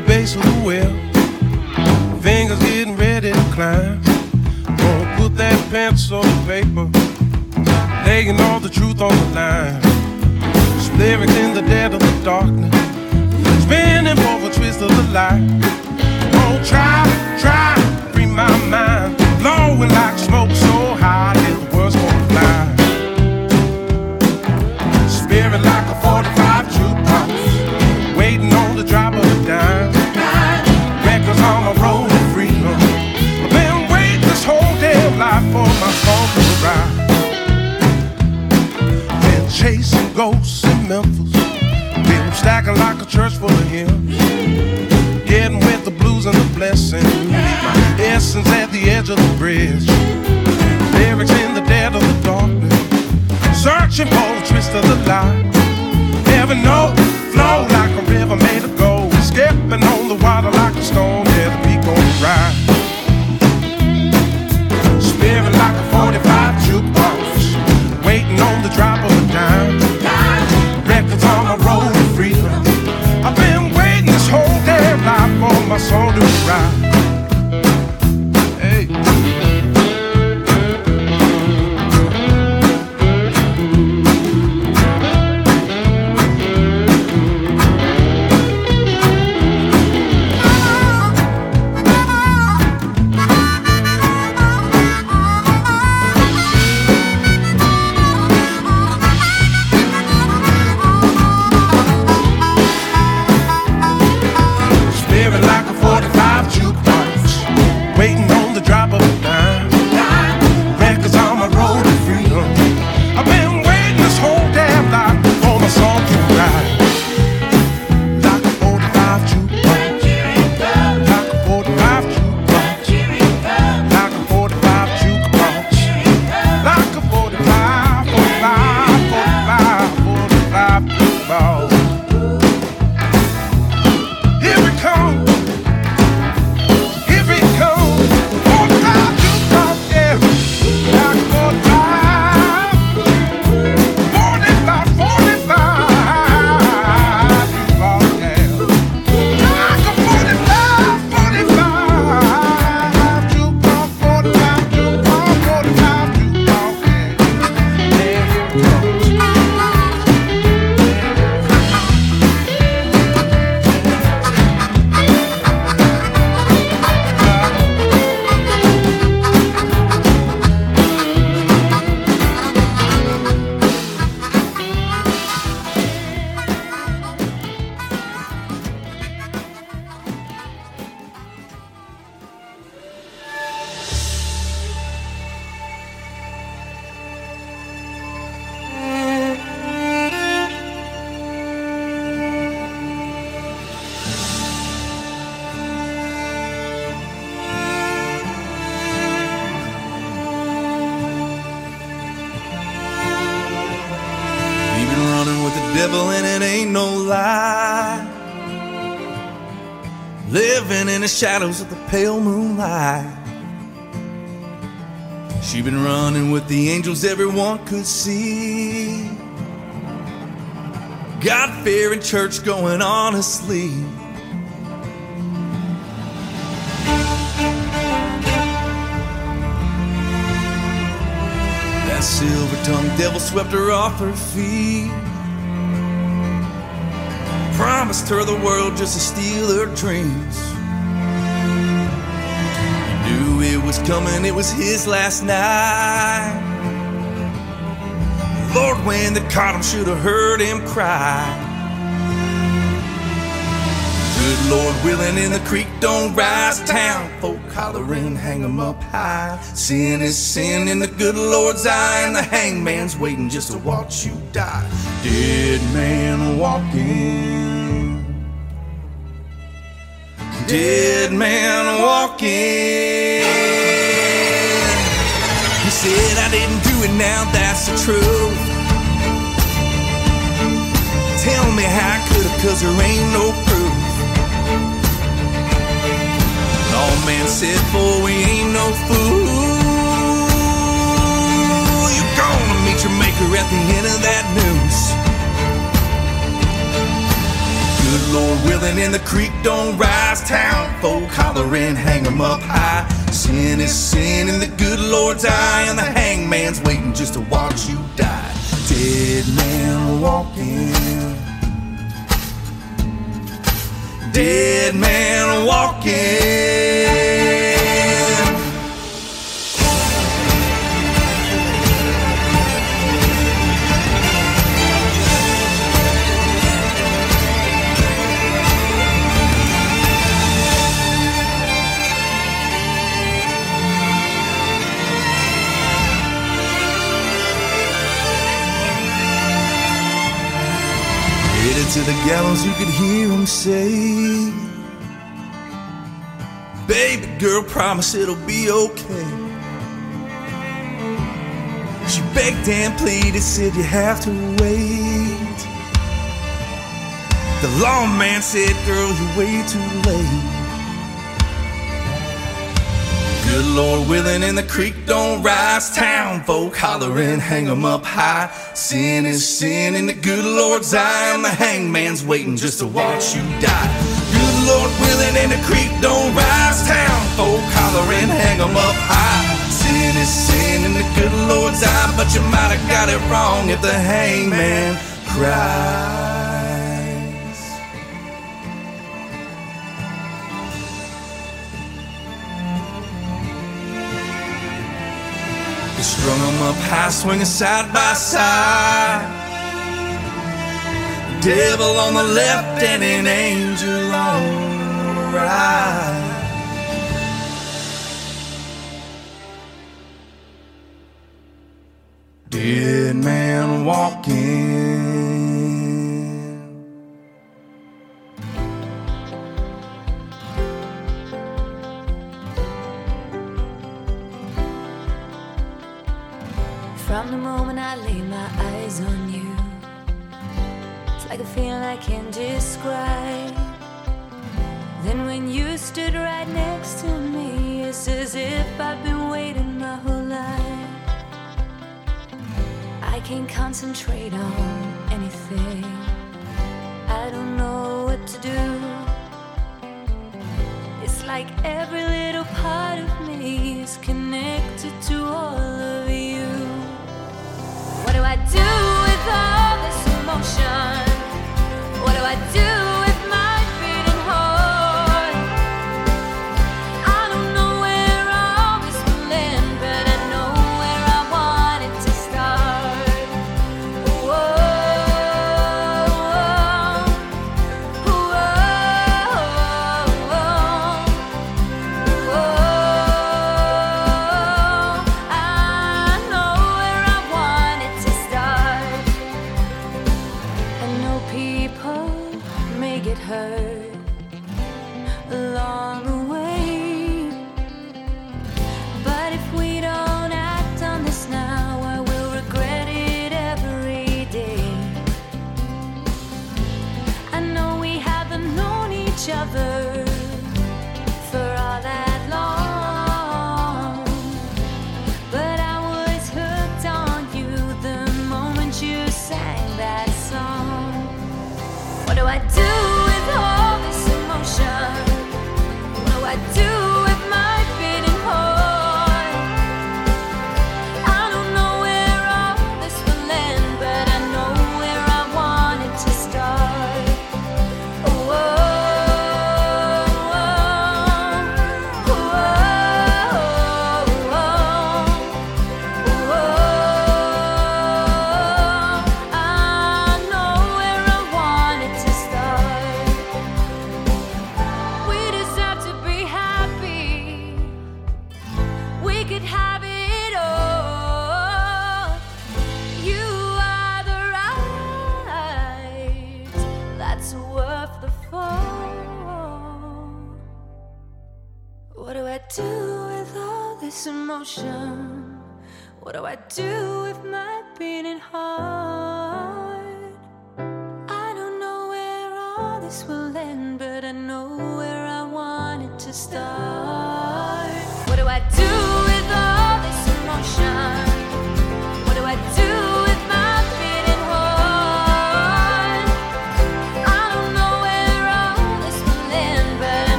the base of the well. Fingers getting ready to climb. Gonna put that pencil to paper. Laying all the truth on the line. It's in the dead of the darkness. Spinning for the twist of the light. Gonna try, try, free my mind. Blowing like smoke. Pale moonlight. She been running with the angels everyone could see. God fearing church going on honestly. That silver tongued devil swept her off her feet. Promised her the world just to steal her dreams. Was coming, it was his last night. Lord, when they caught him, should have heard him cry. Good Lord willing, in the creek don't rise town. Folk hollering, hang 'em up high. Sin is sin in the good Lord's eye, and the hangman's waiting just to watch you die. Dead man walking. Dead man walking. He said, I didn't do it now, that's the truth. Tell me how I could've, cause there ain't no proof. All man said, boy, we ain't no fool. You're gonna meet your maker at the end of that noose. Good Lord willing, and the creek don't rise. Town folk hollering, hang 'em up high. Sin is sin in the good Lord's eye, and the hangman's waiting just to watch you die. Dead man walking. Dead man walking. To the gallows, you could hear him say, Baby girl, promise it'll be okay. She begged and pleaded, said you have to wait. The lawman said, Girl, you're way too late. Good Lord willing, and the creek don't rise. Town folk hollering, hang 'em up high. Sin is sin in the good Lord's eye, and the hangman's waiting just to watch you die. Good Lord willing, and the creek don't rise. Town folk hollering, hang 'em up high. Sin is sin in the good Lord's eye, but you might have got it wrong if the hangman cries. Strung 'em up high, swinging side by side. Devil on the left and an angel on the right. Dead man walking. From the moment I lay my eyes on you, it's like a feeling I can't describe. Then when you stood right next to me, it's as if I've been waiting my whole life. I can't concentrate on anything. I don't know what to do. It's like every little part of me is connected to all of you. Do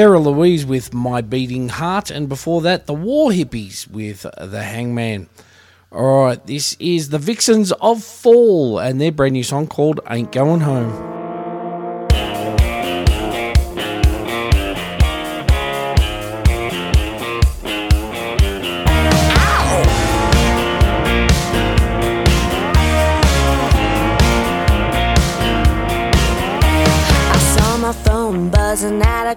Sarah Louise with My Beating Heart, and before that, the War Hippies with The Hangman. All right, this is the Vixens of Fall and their brand new song called Ain't Going Home.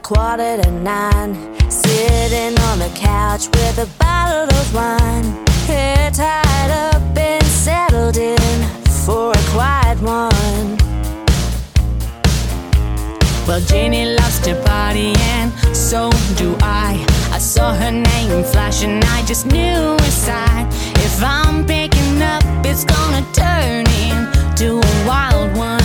quarter to nine, sitting on the couch with a bottle of wine, hair tied up and settled in for a quiet one. Well, Janie loves to party, and so do I. I saw her name flash, and I just knew inside if I'm picking up, it's gonna turn into a wild one.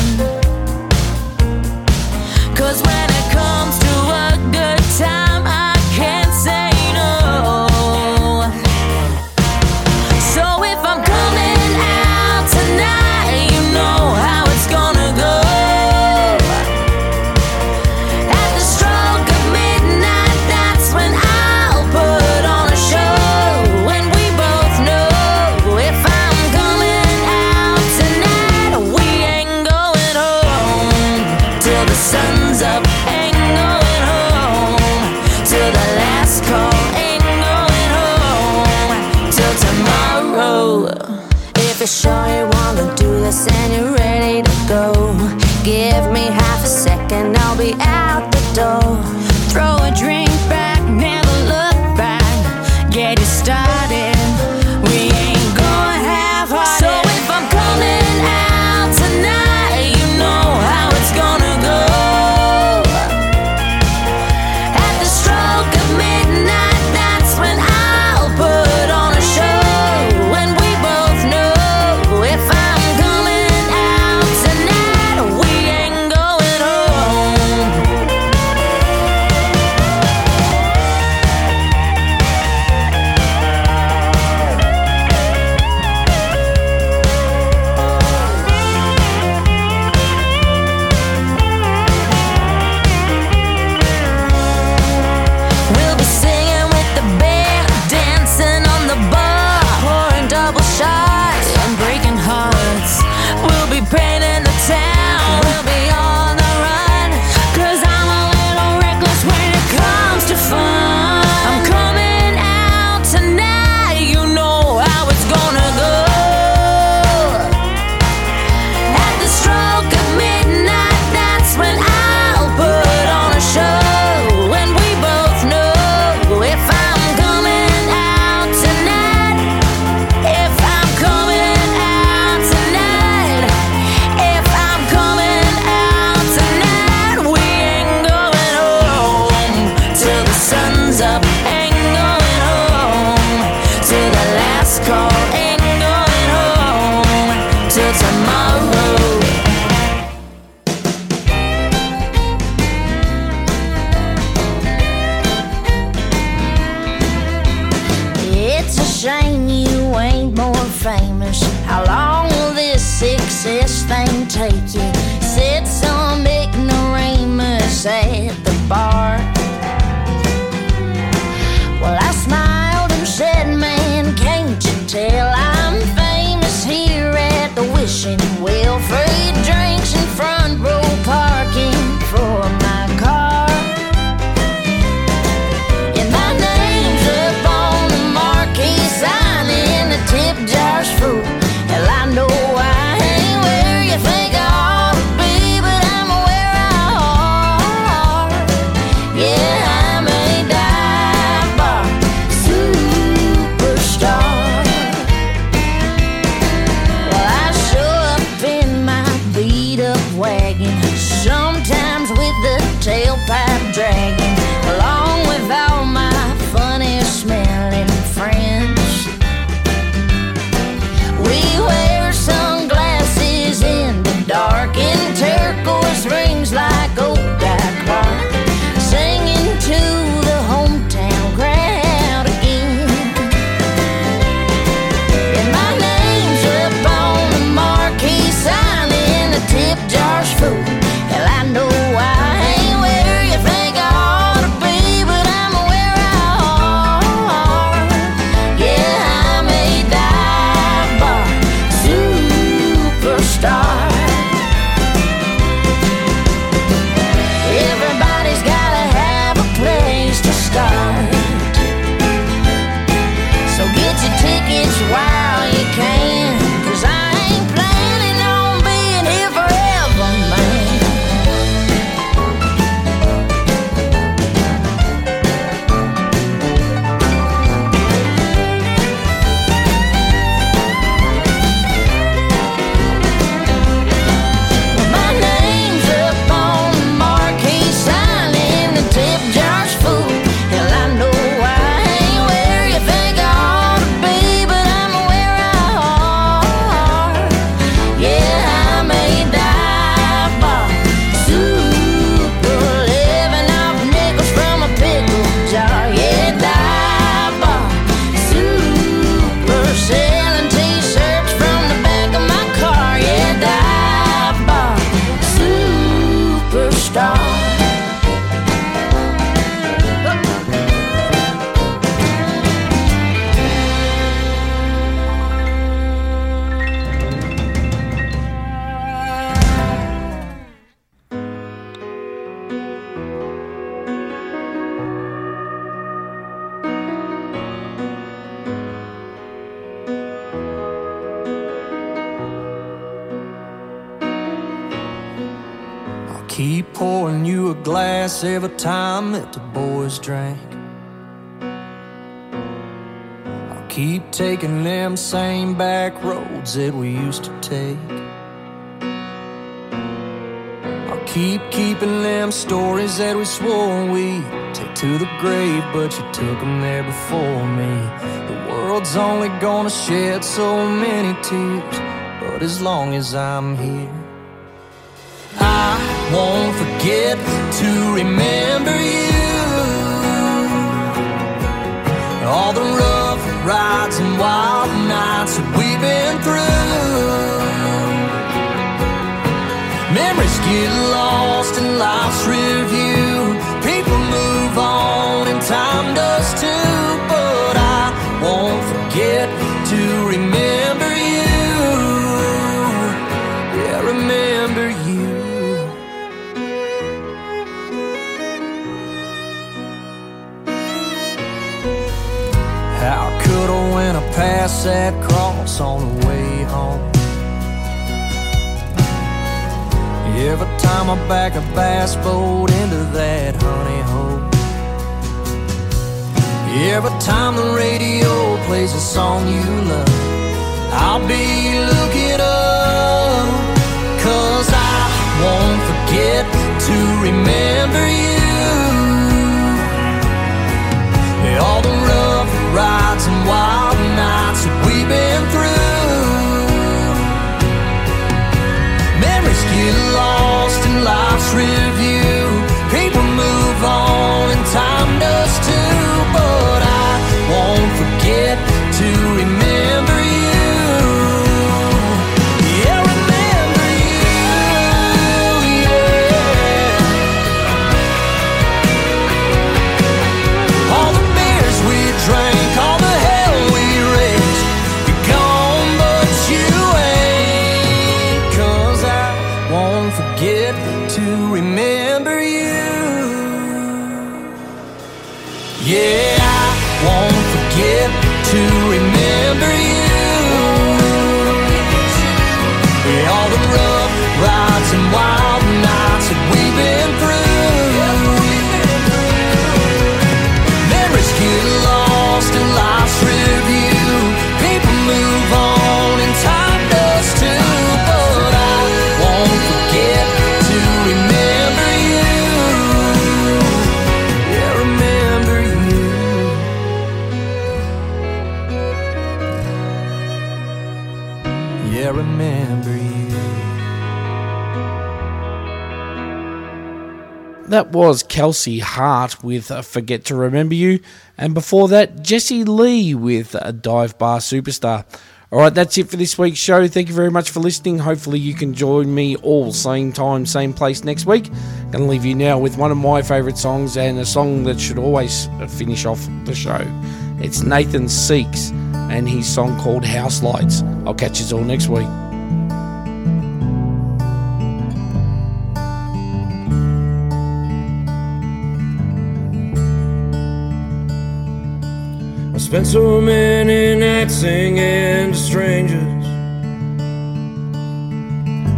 Stories that we swore we'd take to the grave, but you took them there before me. The world's only gonna shed so many tears, but as long as I'm here. I won't forget to remember you. All the rough rides and wild nights that we've been through. Get lost in life's review. People move on and time does too. But I won't forget to remember you. Yeah, remember you. How could past that cross on the way Every time I back a bass boat into that honey hole. Every time the radio plays a song you love, I'll be looking up. Cause I won't forget to remember you. All the rough rides and wild get lost in life's review. That was Kelsey Hart with uh, Forget to Remember You, and before that, Jessee Lee with a Dive Bar Superstar. All right, that's it for this week's show. Thank you very much for listening. Hopefully, you can join me all same time, same place next week. To leave you now with one of my favourite songs and a song that should always finish off the show. It's Nathan Seeckts and his song called House Lights. I'll catch you all next week. Spent so many nights singing to strangers,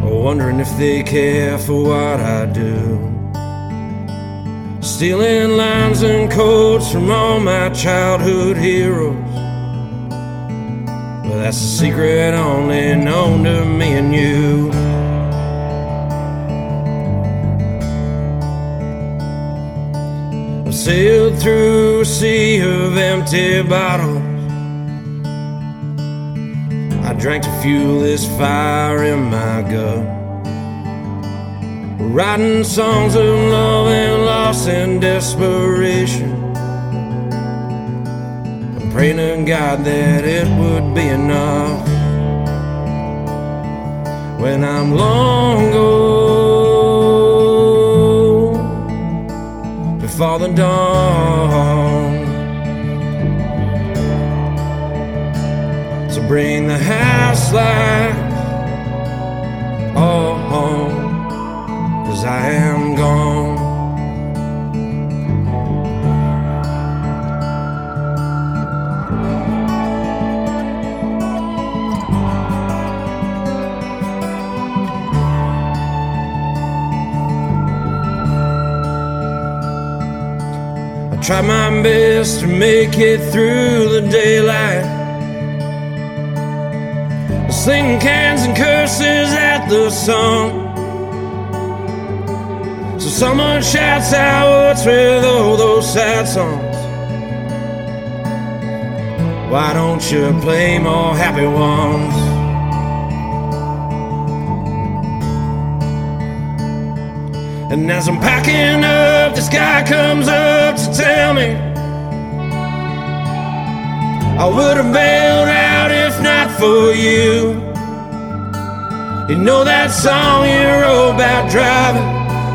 wondering if they care for what I do. Stealing lines and quotes from all my childhood heroes. But that's a secret only known to me and you. Sailed through a sea of empty bottles. I drank to fuel this fire in my gut. Writing songs of love and loss and desperation. I'm praying to God that it would be enough. When I'm long gone, the dawn. So bring the house lights all home, cause I am gone. Try my best to make it through the daylight. Slinging cans and curses at the sun. So someone shouts out what's with all those sad songs. Why don't you play more happy ones? And as I'm packing up, this guy comes up tell me I would have bailed out if not for you. You know that song you wrote about driving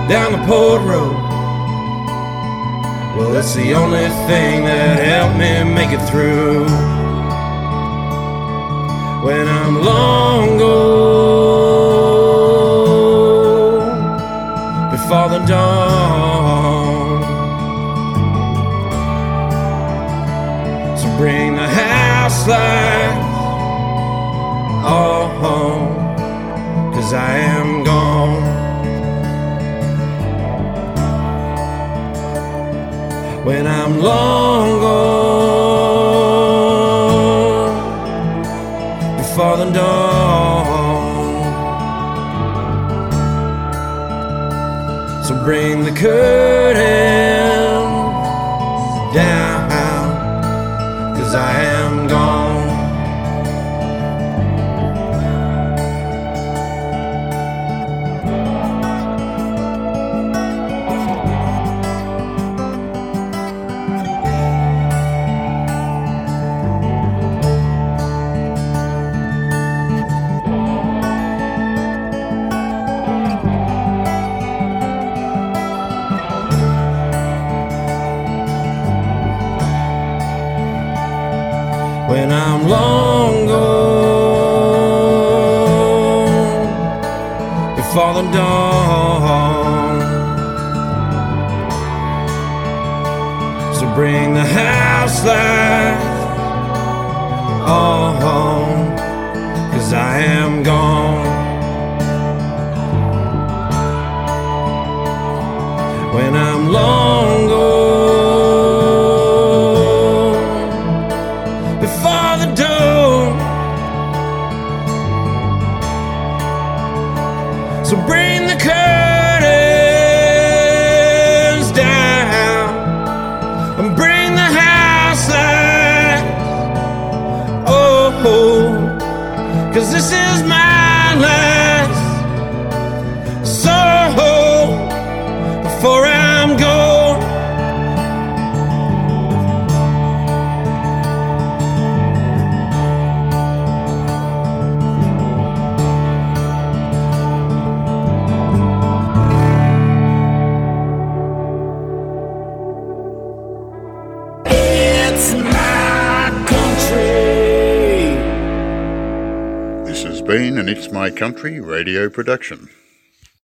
down the port road? Well, it's the only thing that helped me make it through. When I'm long gone before the dawn. Cause I am gone. when I'm long gone before the dawn. So bring the curtain country. Radio production.